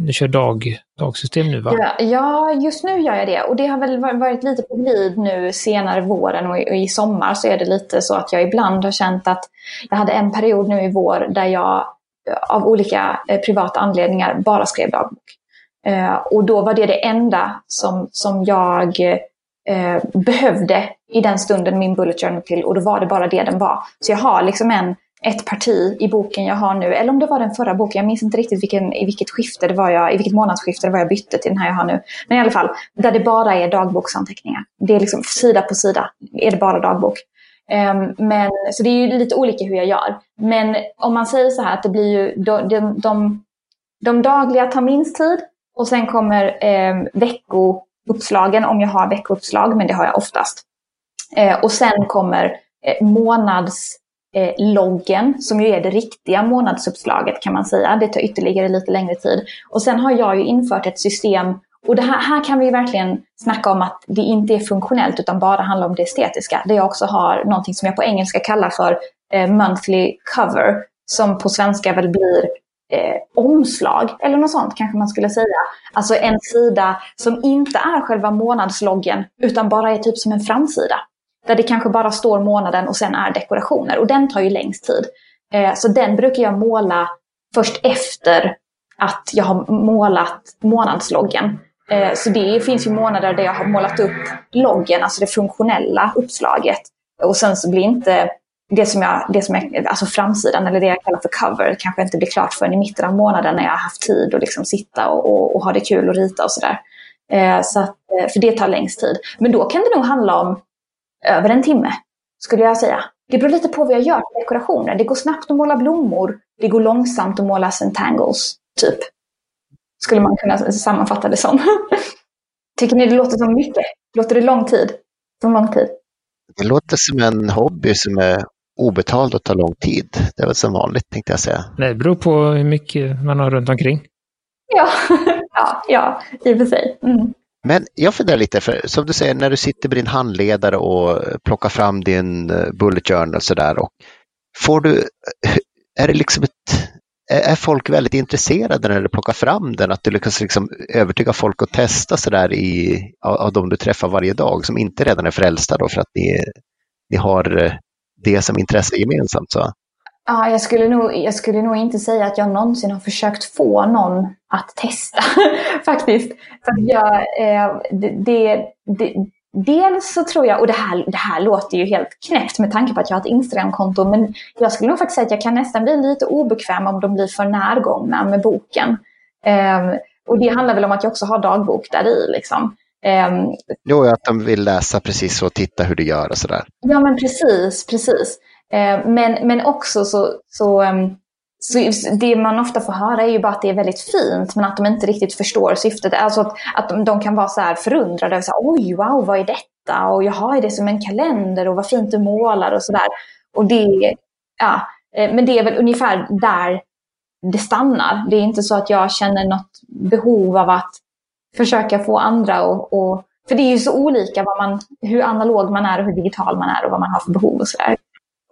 du kör dag, dagsystem nu va? Ja, just nu gör jag det. Och det har väl varit lite på glid nu senare våren och i, och i sommar så är det lite så att jag ibland har känt att jag hade en period nu i vår där jag eh, av olika eh, privata anledningar bara skrev dagbok. Eh, och då var det det enda som, som jag eh, behövde i den stunden min bullet journal till och då var det bara det den var. Så jag har liksom en, ett parti i boken jag har nu, eller om det var den förra boken, jag minns inte riktigt vilken, i vilket skifte det var jag, i vilket månadsskifte det var jag bytte till den här jag har nu. Men i alla fall, där det bara är dagboksanteckningar. Det är liksom sida på sida, är det bara dagbok. Um, men, så det är ju lite olika hur jag gör. Men om man säger så här att det blir ju, de, de, de, de dagliga tar minst tid och sen kommer um, veckouppslagen om jag har veckouppslag, men det har jag oftast. Uh, och sen kommer eh, Eh, loggen som ju är det riktiga månadsuppslaget kan man säga. Det tar ytterligare lite längre tid. Och sen har jag ju infört ett system och det här, här kan vi verkligen snacka om att det inte är funktionellt utan bara handlar om det estetiska. Där jag också har någonting som jag på engelska kallar för eh, monthly cover. Som på svenska väl blir eh, omslag eller något sånt kanske man skulle säga. Alltså en sida som inte är själva månadsloggen utan bara är typ som en framsida. Där det kanske bara står månaden och sen är dekorationer och den tar ju längst tid. Eh, så den brukar jag måla först efter att jag har målat månadsloggen. Eh, så det finns ju månader där jag har målat upp loggen, alltså det funktionella uppslaget. Och sen så blir inte det som, jag, det som är, alltså framsidan, eller det jag kallar för cover, kanske inte blir klart förrän i mitten av månaden när jag har haft tid att liksom sitta och, och, och ha det kul och rita och sådär. Eh, så att, för det tar längst tid. Men då kan det nog handla om över en timme, skulle jag säga. Det beror lite på vad jag gör för dekorationer. Det går snabbt att måla blommor. Det går långsamt att måla centangles, typ. Skulle man kunna sammanfatta det som. Tycker ni det låter som mycket? Låter det lång tid? Som lång tid? Det låter som en hobby som är obetald och tar lång tid. Det är väl som vanligt tänkte jag säga. Det beror på hur mycket man har runt omkring. Ja, ja, ja i och för sig. Mm. Men jag funderar lite, för som du säger, när du sitter med din handledare och plockar fram din eh, bullet journal sådär, får du, eh, är det liksom ett är folk väldigt intresserade när du plockar fram den? Att du lyckas liksom övertyga folk att testa sådär i, av, av de du träffar varje dag som inte redan är frälsta då för att ni, ni har eh, det som intresse gemensamt? Så. Ja, jag skulle, nog, jag skulle nog inte säga att jag någonsin har försökt få någon att testa faktiskt. För jag, eh, det, det, Dels så tror jag, och det här, det här låter ju helt knäppt med tanke på att jag har ett Instagramkonto, men jag skulle nog faktiskt säga att jag kan nästan bli lite obekväm om de blir för närgångna med boken. Um, och det handlar väl om att jag också har dagbok där i. Liksom. Um, jo, att de vill läsa precis och titta hur du gör och sådär. Ja, men precis, precis. Eh, men, men också så, så ehm, så det man ofta får höra är ju bara att det är väldigt fint men att de inte riktigt förstår syftet. Alltså att, att de, de kan vara så här förundrade. Så här, Oj, wow, vad är detta? Och jaha, är det som en kalender? Och vad fint du målar och sådär. Och det, ja, eh, men det är väl ungefär där det stannar. Det är inte så att jag känner något behov av att försöka få andra och, och för det är ju så olika vad man, hur analog man är och hur digital man är och vad man har för behov och sådär.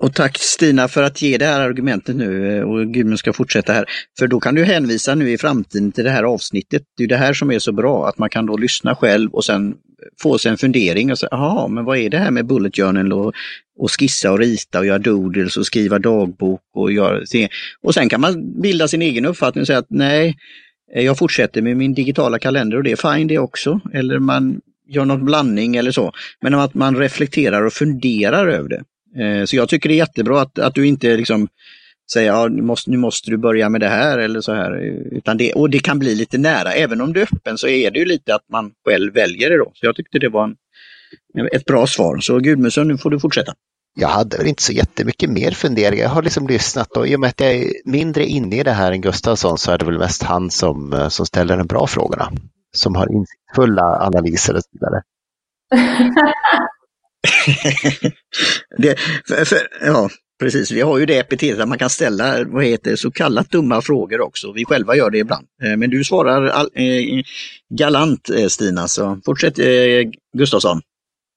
Och tack Stina för att ge det här argumentet nu eh, och Gudmund ska fortsätta här. För då kan du hänvisa nu i framtiden till det här avsnittet. Det är det här som är så bra, att man kan då lyssna själv och sen få sig en fundering och säga, jaha, men vad är det här med bullet journal och, och skissa och rita och göra doodles och skriva dagbok och göra Och sen kan man bilda sin egen uppfattning och säga att nej, eh, jag fortsätter med min digitala kalender och det är fine det också. Eller man gör någon blandning eller så. Men att man reflekterar och funderar över det. Eh, så jag tycker det är jättebra att, att du inte liksom säger ja, nu, måste, nu måste du börja med det här eller så här. Utan det, och det kan bli lite nära, även om du är öppen så är det ju lite att man själv väljer det då. Så jag tyckte det var en, ett bra svar. Så Gudmundsson, nu får du fortsätta. Jag hade väl inte så jättemycket mer funderingar. Jag har liksom lyssnat och i och med att jag är mindre inne i det här än Gustafsson så är det väl mest han som, eh, som ställer de bra frågorna. Som har insiktsfulla analyser och så vidare. det, för, för, ja, precis. Vi har ju det epitetet att man kan ställa vad heter, så kallat dumma frågor också. Vi själva gör det ibland. Eh, men du svarar all, eh, galant eh, Stina, så fortsätt eh, Gustafsson.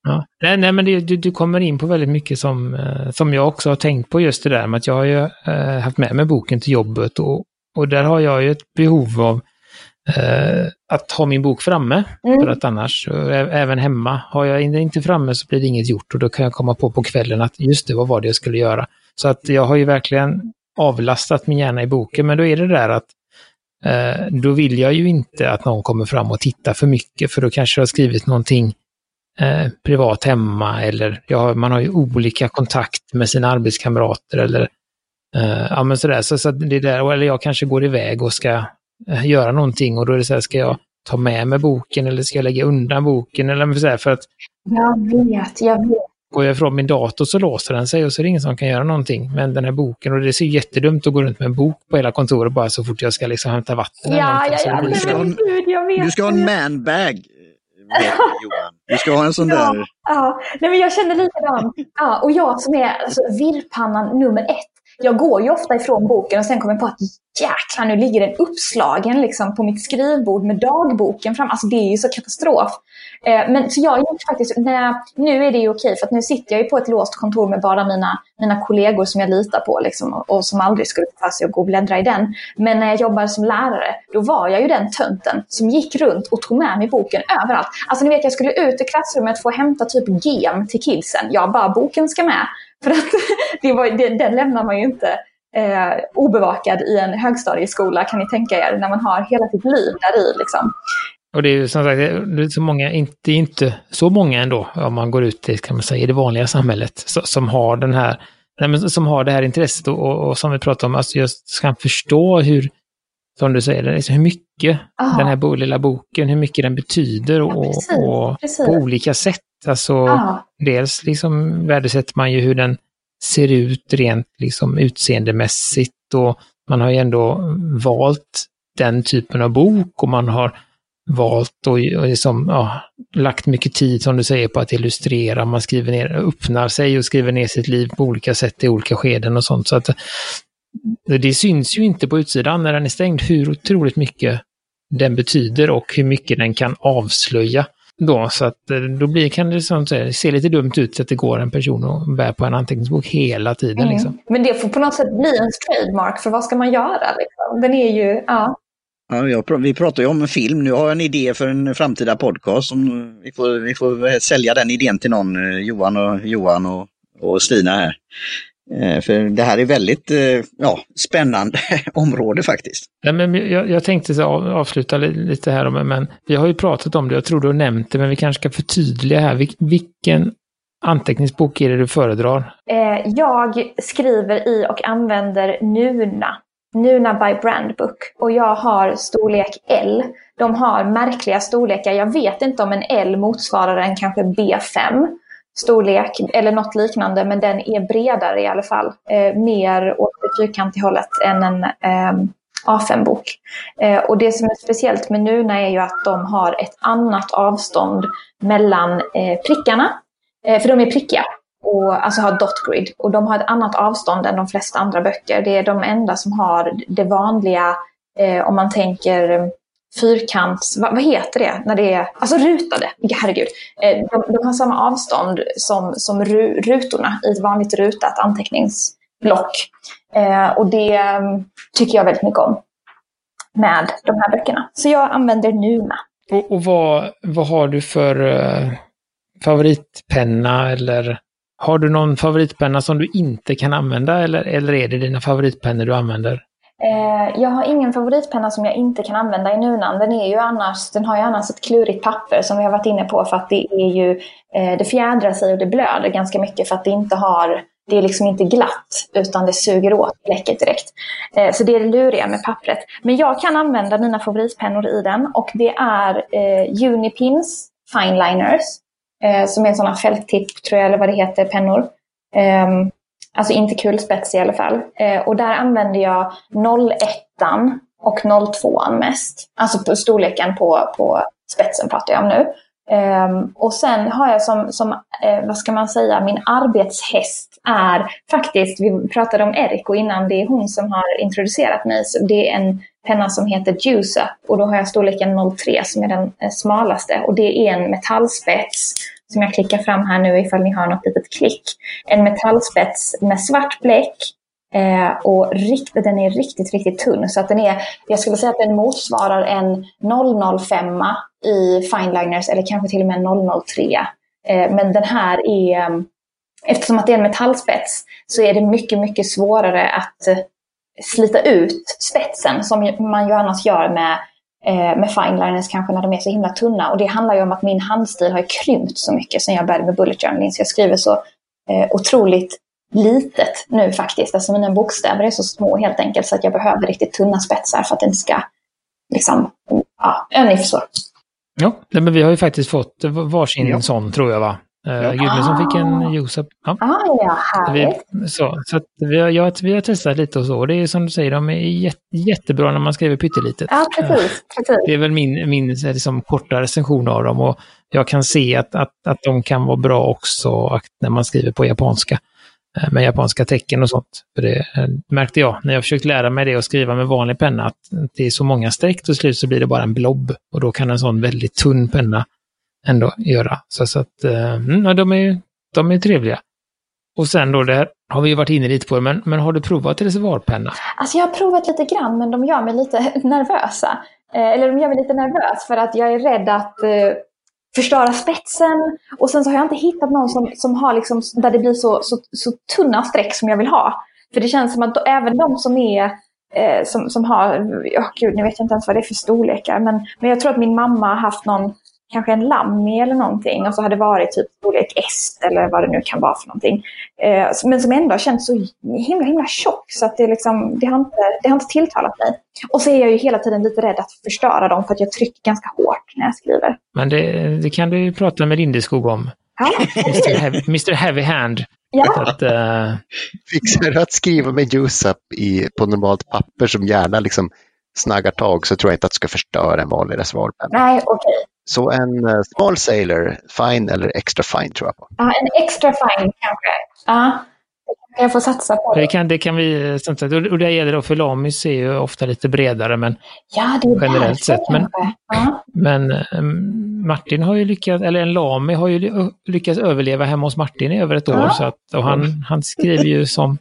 Ja. Nej, nej, men det, du, du, kommer in på väldigt mycket som, eh, som jag också har tänkt på just det där med att jag har ju eh, haft med mig boken till jobbet och, och där har jag ju ett behov av eh, att ha min bok framme. Mm. För att annars, även hemma, har jag inte framme så blir det inget gjort och då kan jag komma på på kvällen att just det, vad var det jag skulle göra? Så att jag har ju verkligen avlastat min hjärna i boken, men då är det där att eh, då vill jag ju inte att någon kommer fram och tittar för mycket, för då kanske jag har skrivit någonting eh, privat hemma eller ja, man har ju olika kontakt med sina arbetskamrater eller eh, ja men sådär. Så, så det där, eller jag kanske går iväg och ska göra någonting och då är det så här, ska jag ta med mig boken eller ska jag lägga undan boken eller så här, för att... Jag vet, jag vet. Går jag ifrån min dator så låser den sig och så är det ingen som kan göra någonting. Men den här boken, och det ser jättedumt att gå runt med en bok på hela kontoret bara så fort jag ska liksom hämta vatten. Ja, ja, ja, du, ska ha en, du ska ha en manbag Johan. Du ska ha en sån ja, där... Ja, Nej, men jag känner likadant. Ja, och jag som är alltså, virrpannan nummer ett. Jag går ju ofta ifrån boken och sen kommer jag på att jäklar, nu ligger den uppslagen liksom, på mitt skrivbord med dagboken fram. Alltså det är ju så katastrof. Eh, men så jag gjort faktiskt, när, nu är det ju okej för att nu sitter jag ju på ett låst kontor med bara mina, mina kollegor som jag litar på liksom, och, och som aldrig skulle ta sig att gå och bläddra i den. Men när jag jobbade som lärare, då var jag ju den tönten som gick runt och tog med mig boken överallt. Alltså ni vet, jag skulle ut i klassrummet för att hämta typ gem till kidsen. Jag bara, boken ska med. För att det var, det, den lämnar man ju inte eh, obevakad i en högstadieskola kan ni tänka er, när man har hela sitt liv där i. Liksom. Och det är ju som sagt, det är, så många, inte, inte så många ändå, om man går ut i, kan man säga, i det vanliga samhället, som har den här som har det här intresset och, och, och som vi pratade om, alltså just kan förstå hur, som du säger, liksom hur mycket Aha. den här bo, lilla boken, hur mycket den betyder och, ja, precis, och precis. på olika sätt. Alltså, Aha. dels liksom värdesätter man ju hur den ser ut rent liksom utseendemässigt och man har ju ändå valt den typen av bok och man har valt och, liksom, ja, lagt mycket tid, som du säger, på att illustrera. Man skriver ner, öppnar sig och skriver ner sitt liv på olika sätt i olika skeden och sånt. Så att det syns ju inte på utsidan när den är stängd hur otroligt mycket den betyder och hur mycket den kan avslöja. Då, så att eh, då blir, kan det som säger, se lite dumt ut att det går en person och bär på en anteckningsbok hela tiden. Mm. Liksom. Men det får på något sätt bli en trademark, för vad ska man göra? Liksom? Den är ju, ja. Ja, jag, vi pratar ju om en film. Nu har jag en idé för en framtida podcast. Som vi, får, vi får sälja den idén till någon, eh, Johan och, Johan och, och Stina här. Eh, för det här är väldigt eh, ja, spännande område faktiskt. Ja, men jag, jag tänkte så avsluta lite här, men vi har ju pratat om det, jag tror du har nämnt det, men vi kanske ska förtydliga här. Vilken anteckningsbok är det du föredrar? Jag skriver i och använder Nuna. Nuna by Brandbook. Och jag har storlek L. De har märkliga storlekar. Jag vet inte om en L motsvarar en kanske B5 storlek eller något liknande, men den är bredare i alla fall. Eh, mer åt det fyrkantiga hållet än en eh, A5-bok. Eh, och det som är speciellt med Nuna är ju att de har ett annat avstånd mellan eh, prickarna. Eh, för de är prickiga och alltså har dot grid. Och de har ett annat avstånd än de flesta andra böcker. Det är de enda som har det vanliga, eh, om man tänker fyrkants... Vad, vad, heter det? När det är... Alltså rutade. Herregud. Eh, de, de, har samma avstånd som, som ru, rutorna i ett vanligt rutat anteckningsblock. Eh, och det mm, tycker jag väldigt mycket om med de här böckerna. Så jag använder Numa. Och, och vad, vad har du för uh, favoritpenna eller har du någon favoritpenna som du inte kan använda eller, eller är det dina favoritpennor du använder? Eh, jag har ingen favoritpenna som jag inte kan använda i Nunan. Den, är ju annars, den har ju annars ett klurigt papper som vi har varit inne på för att det är ju, eh, det fjädrar sig och det blöder ganska mycket för att det inte har det är liksom inte glatt utan det suger åt bläcket direkt. Eh, så det är det luriga med pappret. Men jag kan använda mina favoritpennor i den och det är eh, Unipins Fineliners eh, som är sådana fälttipp, tror jag, eller vad det heter, pennor. Ehm, Alltså inte kulspets i alla fall. Eh, och där använder jag 01 och 02 mest. Alltså på storleken på, på spetsen pratar jag om nu. Um, och sen har jag som, som eh, vad ska man säga, min arbetshäst är faktiskt, vi pratade om Eriko innan, det är hon som har introducerat mig. Så det är en penna som heter Juice Up och då har jag storleken 03 som är den eh, smalaste. Och det är en metallspets som jag klickar fram här nu ifall ni har något litet klick. En metallspets med svart bläck Eh, och rikt, den är riktigt, riktigt tunn. Så att den är, jag skulle säga att den motsvarar en 005 i fineliners eller kanske till och med en 003. Eh, men den här är, eh, eftersom att det är en metallspets, så är det mycket, mycket svårare att eh, slita ut spetsen som man ju annars gör med, med fineliners kanske när de är så himla tunna. Och det handlar ju om att min handstil har krympt så mycket sen jag började med bullet journaling. Så jag skriver så eh, otroligt litet nu faktiskt. Alltså mina bokstäver är så små helt enkelt så att jag behöver riktigt tunna spetsar för att det inte ska liksom, ja, ni förstår. Ja, men vi har ju faktiskt fått varsin ja. sån tror jag va? Uh, ja. Gudmundsson fick en ah. Josef. Ja, ah, ja härligt. Vi, så så vi, har, ja, vi har testat lite och så. Och det är som du säger, de är jätte, jättebra när man skriver pyttelitet. Ja, precis. precis. Det är väl min, min liksom, korta recension av dem. Och jag kan se att, att, att de kan vara bra också när man skriver på japanska. Eh, med japanska tecken och sånt. För det eh, märkte jag när jag försökte lära mig det och skriva med vanlig penna, att det är så många streck till slut så blir det bara en blob. Och då kan en sån väldigt tunn penna ändå göra. Så, så att, eh, mm, de, är, de är trevliga. Och sen då, det här har vi ju varit inne lite på, men, men har du provat reservoarpenna? Alltså jag har provat lite grann, men de gör mig lite nervösa. Eh, eller de gör mig lite nervös för att jag är rädd att eh, förstöra spetsen. Och sen så har jag inte hittat någon som, som har liksom, där det blir så, så, så tunna streck som jag vill ha. För det känns som att då, även de som är eh, som, som har, oh, gud, nu vet jag inte ens vad det är för storlekar, men, men jag tror att min mamma har haft någon kanske en lammi eller någonting och så har det varit typ storlek S eller vad det nu kan vara för någonting. Eh, men som ändå har känts så himla himla tjock så att det, liksom, det, har inte, det har inte tilltalat mig. Och så är jag ju hela tiden lite rädd att förstöra dem för att jag trycker ganska hårt när jag skriver. Men det, det kan du ju prata med Lindeskog om. Ja. Mr, Heavy, Mr Heavy Hand. Ja. Att, uh... Fixar du att skriva med juice-up på normalt papper som gärna liksom snaggar tag så tror jag inte att du ska förstöra en vanlig reservoarpenna. Nej, okej. Okay. Så en uh, small sailor, fine eller extra fine tror jag på. Ja, en extra fine kanske. Ja. Jag får satsa på det. Det kan, det kan vi, och det gäller då för Lamis är ju ofta lite bredare men ja, det är generellt sett. Men, ja. men um, Martin har ju lyckats, eller en Lami har ju lyckats överleva hemma hos Martin i över ett år. Ja. Så att, och han, han skriver ju som,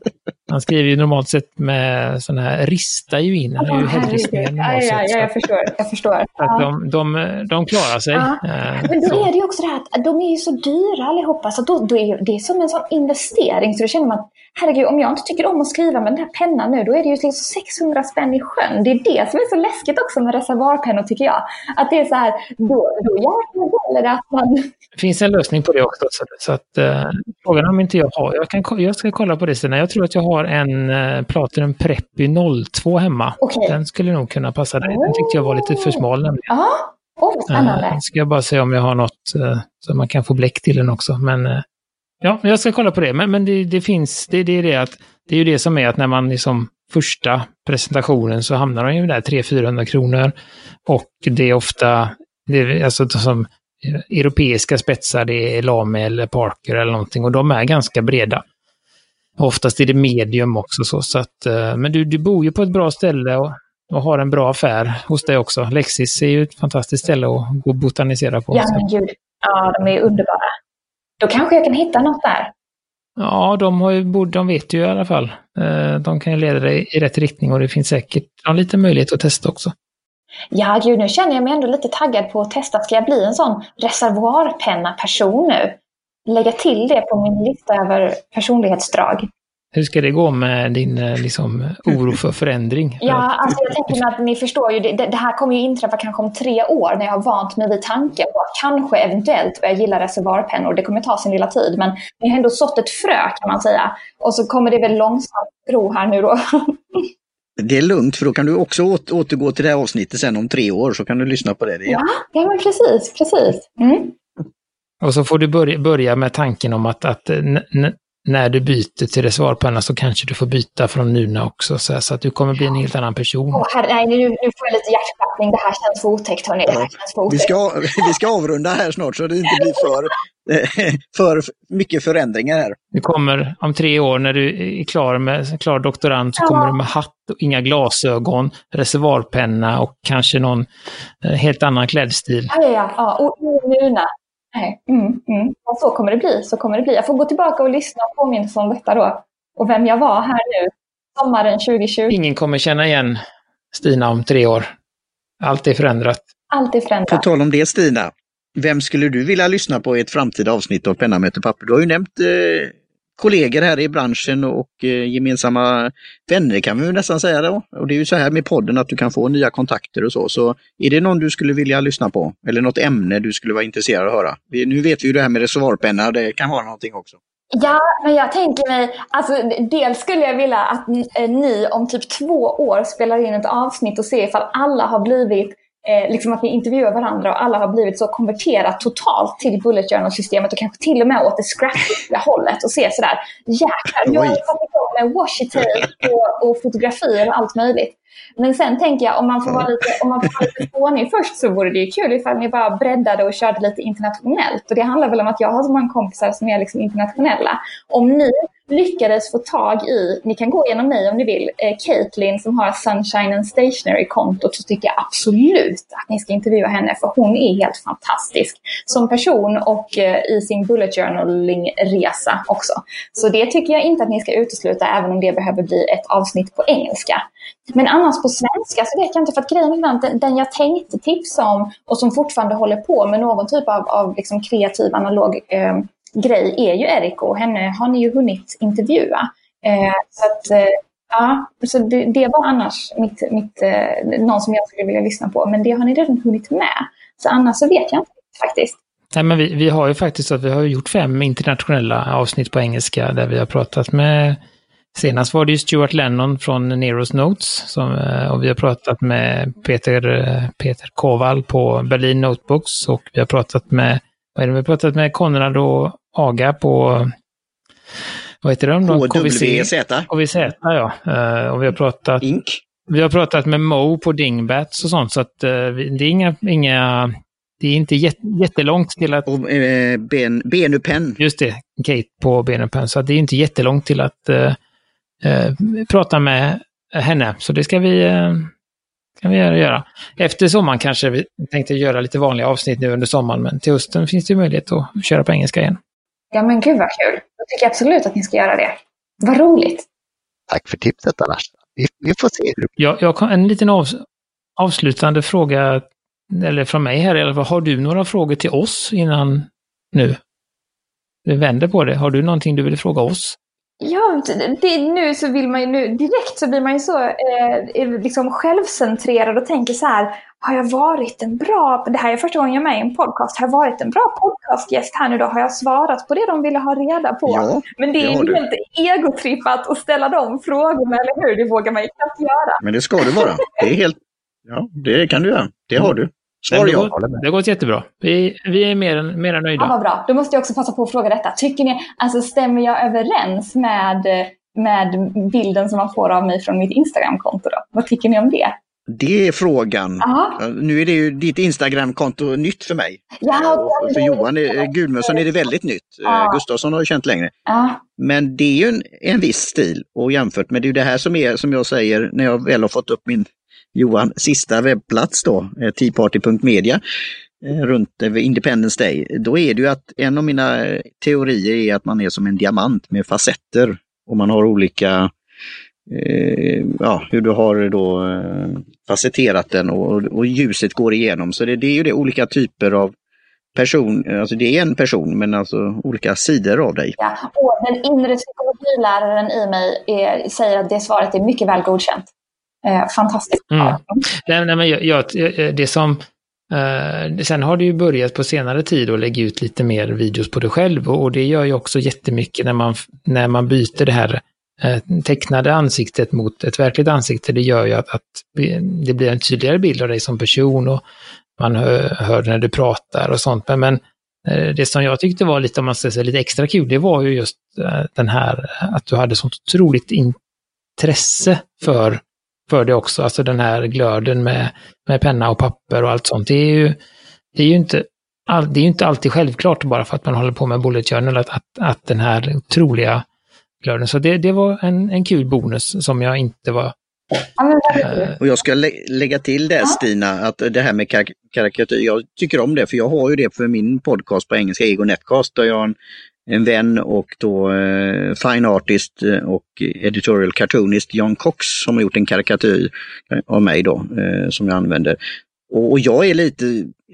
han skriver ju normalt sett med sån här, ristar ju in, han är ju hällristningar normalt ja, ja, ja, jag förstår. Jag förstår. Att de, de, de klarar sig. Eh, men då så. är det ju också det här att de är ju så dyra allihopa, så då, då är det är som en sån investering, så då känner man herregud, om jag inte tycker om att skriva med den här pennan nu, då är det ju liksom 600 spänn i sjön. Det är det som är så läskigt också med reservoarpennor, tycker jag. Att det är så här, då, då jäklar gäller det att man... Det finns en lösning på det också. Så, så att, eh, frågan om inte jag har, jag, kan, jag ska kolla på det sen. Jag tror att jag har en eh, Platinum Preppy 02 hemma. Okay. Den skulle nog kunna passa dig. Den tyckte jag var lite för smal nämligen. Ja, oh, spännande. Eh, ska jag bara se om jag har något eh, så man kan få bläck till den också. Men eh, Ja, jag ska kolla på det. Men, men det, det finns, det, det, är det att det är ju det som är att när man liksom första presentationen så hamnar de ju där 300-400 kronor. Och det är ofta, det är alltså som europeiska spetsar, det är Lame eller Parker eller någonting och de är ganska breda. Oftast är det medium också så, så att, eh, men du, du bor ju på ett bra ställe och, och har en bra affär hos dig också. Lexis är ju ett fantastiskt ställe att gå och botanisera på. Ja, men gud. Ja, de är underbara. Då kanske jag kan hitta något där. Ja, de, har ju, de vet ju i alla fall. Eh, de kan ju leda dig i rätt riktning och det finns säkert en liten möjlighet att testa också. Ja, gud, nu känner jag mig ändå lite taggad på att testa. Ska jag bli en sån reservoarpenna-person nu? Lägga till det på min lista över personlighetsdrag. Hur ska det gå med din eh, liksom, oro för förändring? ja, alltså jag tänker att ni förstår ju, det, det, här kommer ju inträffa kanske om tre år när jag har vant mig vid tanken på att kanske eventuellt börja gilla reservoarpennor. Det kommer ta sin lilla tid, men jag har ändå sått ett frö kan man säga. Och så kommer det väl långsamt gro här nu då. Det är lugnt för då kan du också återgå till det här avsnittet sen om tre år så kan du lyssna på det igen. Ja, ja men precis, precis. Mm. Och så får du börja, börja med tanken om att, att när du byter till reservoarpenna så kanske du får byta från Nuna också, så, så att du kommer bli en helt annan person. Oh, herre, nej, nu, nu får jag lite hjärtklappning. Det här känns för otäckt, hörni. Det här känns för otäckt. Vi ska, vi ska avrunda här snart så det inte blir för, för mycket förändringar här. Du kommer om tre år när du är klar, med, klar doktorand så ja. kommer du med hatt och inga glasögon, reservoarpenna och kanske någon eh, helt annan klädstil. Ja, ja, ja. Och Nuna. Nej. Mm, mm. Och så kommer det bli. Så kommer det bli. Jag får gå tillbaka och lyssna och påminnas om detta då. Och vem jag var här nu, sommaren 2020. Ingen kommer känna igen Stina om tre år. Allt är förändrat. Allt är förändrat. På tal om det Stina, vem skulle du vilja lyssna på i ett framtida avsnitt av Penna möter papper? Du har ju nämnt eh, kollegor här i branschen och eh, gemensamma vänner kan vi nästan säga då. Och det är ju så här med podden att du kan få nya kontakter och så. Så är det någon du skulle vilja lyssna på? Eller något ämne du skulle vara intresserad av att höra? Nu vet vi ju det här med reservoarpenna, det kan vara någonting också. Ja, men jag tänker mig, alltså dels skulle jag vilja att eh, ni om typ två år spelar in ett avsnitt och ser ifall alla har blivit eh, liksom att ni intervjuar varandra och alla har blivit så konverterat totalt till bullet journal-systemet och kanske till och med åt det scrappiga hållet och ser sådär, jäklar, jag har fått igång med washi och, och fotografier och allt möjligt. Men sen tänker jag, om man får vara lite, om man får vara lite fånig först så vore det ju kul ifall ni bara breddade och körde lite internationellt. Och det handlar väl om att jag har så många kompisar som är liksom internationella. Om ni lyckades få tag i, ni kan gå igenom mig om ni vill, eh, Caitlin som har Sunshine and Stationery-kontot så tycker jag absolut att ni ska intervjua henne för hon är helt fantastisk som person och eh, i sin bullet journaling-resa också. Så det tycker jag inte att ni ska utesluta även om det behöver bli ett avsnitt på engelska. Men annars på svenska så vet jag inte, för att grejen är den, den jag tänkte tipsa om och som fortfarande håller på med någon typ av, av liksom kreativ analog eh, grej är ju Eriko och henne har ni ju hunnit intervjua. Eh, så att, eh, ja, så det, det, var annars mitt, mitt, eh, någon som jag skulle vilja lyssna på, men det har ni redan hunnit med. Så annars så vet jag inte faktiskt. Nej, men vi, vi har ju faktiskt att vi har gjort fem internationella avsnitt på engelska där vi har pratat med Senast var det ju Stuart Lennon från Neros Notes som, eh, och vi har pratat med Peter, eh, Peter Koval på Berlin Notebooks och vi har pratat med, vad är det vi har pratat med, Konrad och Aga på, vad heter de? KWZ. KWZ, ja. Eh, och vi har pratat... Ink. Vi har pratat med Mo på Dingbats och sånt, så att det är inga, inga det är inte jättelångt till att... Och eh, ben, Benupen. Just det, Kate på Benupen. Så det är inte jättelångt till att eh, eh, prata med henne. Så det ska vi, eh, ska vi göra. Efter sommaren kanske vi tänkte göra lite vanliga avsnitt nu under sommaren, men till hösten finns det möjlighet att köra på engelska igen. Ja men gud vad kul. Jag tycker absolut att ni ska göra det. Vad roligt. Tack för tipset annars. Vi, vi får se. Ja, jag har en liten av, avslutande fråga, eller från mig här i alla fall. Har du några frågor till oss innan nu? Vi vänder på det. Har du någonting du vill fråga oss? Ja, det, nu så vill man ju nu, direkt så blir man ju så eh, liksom självcentrerad och tänker så här, har jag varit en bra, det här är första gången jag är med i en podcast, har jag varit en bra podcastgäst här nu då? Har jag svarat på det de ville ha reda på? Ja, Men det är ju helt egotrippat att ställa de frågorna, eller hur? Det vågar man ju knappt göra. Men det ska du vara. Det är helt, ja, det kan du göra. Det har du. Svar ja. Det har gått jättebra. Vi, vi är mer än, mer än nöjda. Ja, vad bra. Då måste jag också passa på att fråga detta. Tycker ni, alltså stämmer jag överens med, med bilden som man får av mig från mitt Instagramkonto då? Vad tycker ni om det? Det är frågan. Aha. Nu är det ju ditt Instagramkonto nytt för mig. Ja, för Johan Gudmundsson är det väldigt nytt. Ja. Gustafsson har ju känt längre. Ja. Men det är ju en, en viss stil och jämfört med det är det här som är, som jag säger, när jag väl har fått upp min Johan sista webbplats då, eh, teaparty.media eh, runt eh, Independence Day, då är det ju att en av mina teorier är att man är som en diamant med facetter och man har olika, eh, ja, hur du har då facetterat den och, och, ljuset går igenom. Så det, det är ju det, olika typer av person, alltså det är en person men alltså olika sidor av dig. Ja, och den inre psykologiläraren i mig är, säger att det svaret är mycket väl godkänt. Eh, fantastiskt. Mm. Nej, nej, men jag, jag, det som eh, sen har det ju börjat på senare tid att lägga ut lite mer videos på dig själv och, och det gör ju också jättemycket när man, när man byter det här eh, tecknade ansiktet mot ett verkligt ansikte. Det gör ju att, att, det blir en tydligare bild av dig som person och man hör, hör när du pratar och sånt. Men, men eh, det som jag tyckte var lite, om man ska säga, lite extra kul, det var ju just den här att du hade sånt otroligt intresse för, för det också. Alltså den här glöden med, med penna och papper och allt sånt. Det är ju, det är ju inte, all, det är inte alltid självklart bara för att man håller på med bullet journal att, att, att den här otroliga glöden. Så det, det var en, en kul bonus som jag inte var och jag ska lä lägga till det Stina, att det här med kar karikatyr, jag tycker om det för jag har ju det för min podcast på engelska, Ego Netcast, där jag har en, en vän och då eh, fine artist eh, och editorial cartoonist John Cox som har gjort en karikatyr eh, av mig då, eh, som jag använder. Och, och, jag är lite,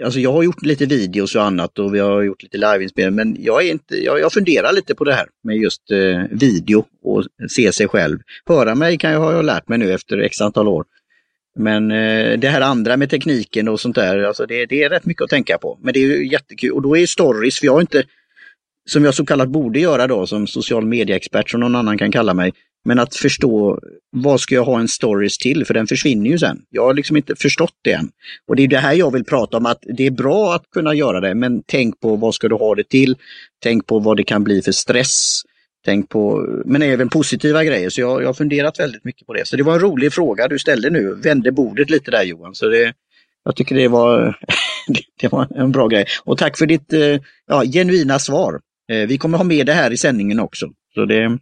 alltså jag har gjort lite videos och annat och vi har gjort lite liveinspelning men jag, är inte, jag, jag funderar lite på det här med just eh, video och se sig själv. Höra mig kan jag ha lärt mig nu efter x antal år. Men eh, det här andra med tekniken och sånt där, alltså det, det, är rätt mycket att tänka på. Men det är ju jättekul och då är stories, för jag har inte, som jag så kallat borde göra då som social media-expert som någon annan kan kalla mig, men att förstå vad ska jag ha en stories till, för den försvinner ju sen. Jag har liksom inte förstått det än. Och det är det här jag vill prata om, att det är bra att kunna göra det, men tänk på vad ska du ha det till? Tänk på vad det kan bli för stress. Tänk på, men även positiva grejer. Så jag, jag har funderat väldigt mycket på det. Så det var en rolig fråga du ställde nu. Vände bordet lite där Johan. Så det, jag tycker det var, det var en bra grej. Och tack för ditt eh, ja, genuina svar. Eh, vi kommer ha med det här i sändningen också. Så det,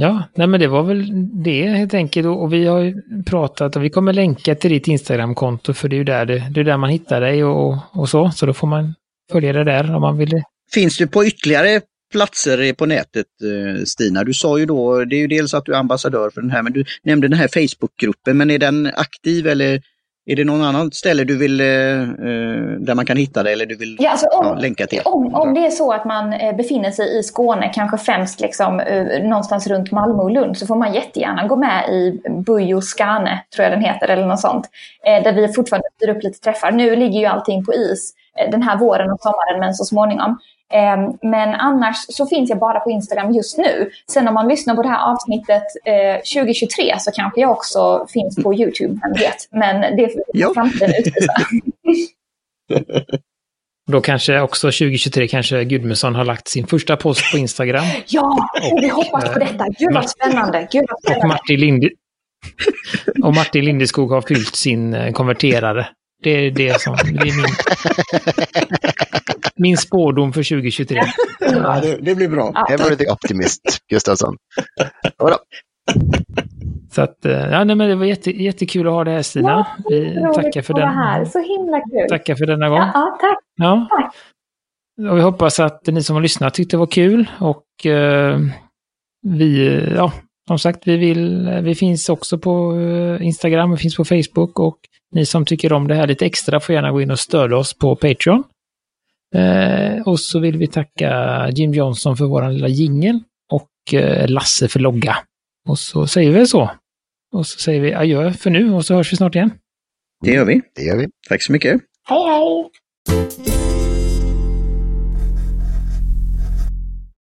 Ja, nej men det var väl det helt enkelt. Och vi har ju pratat och vi kommer länka till ditt Instagramkonto för det är ju där, det, det är där man hittar dig och, och så. Så då får man följa det där om man vill. Finns du på ytterligare platser på nätet eh, Stina? Du sa ju då, det är ju dels att du är ambassadör för den här, men du nämnde den här Facebookgruppen, men är den aktiv eller är det någon annan ställe du vill, eh, eh, där man kan hitta det eller du vill ja, alltså om, ja, länka till? Om, om det är så att man eh, befinner sig i Skåne, kanske främst liksom, någonstans runt Malmö och Lund, så får man jättegärna gå med i Bujo Skane, tror jag den heter, eller något sånt. Där vi fortfarande styr upp lite träffar. Nu ligger ju allting på is den här våren och sommaren, men så småningom. Ehm, men annars så finns jag bara på Instagram just nu. Sen om man lyssnar på det här avsnittet 2023 eh, så kanske jag också finns på YouTube, vem vet. Men det får framtiden utvisa. Då kanske också 2023 kanske Gudmundsson har lagt sin första post på Instagram. ja, och vi hoppas på detta. Gud vad spännande. Gud vad spännande. Och Martin, Linde... och Martin Lindeskog har fyllt sin eh, konverterare. Det är det som... Det är min, min spårdom för 2023. Ja, det, det blir bra. Ja. The optimist, Gustafsson. Bra. Så att, eh, ja, nej, men det var jätte, jättekul att ha det här Stina. Vi tackar för, den, här. Så himla kul. tackar för denna gång. Ja, ja tack. Ja. tack. Och vi hoppas att ni som har lyssnat tyckte det var kul och eh, vi, ja, som sagt, vi, vill, vi finns också på eh, Instagram, vi finns på Facebook och ni som tycker om det här lite extra får gärna gå in och stödja oss på Patreon. Eh, och så vill vi tacka Jim Johnson för vår lilla jingel och eh, Lasse för logga. Och så säger vi så. Och så säger vi adjö för nu och så hörs vi snart igen. Det gör vi. Det gör vi. Tack så mycket. Hej hej!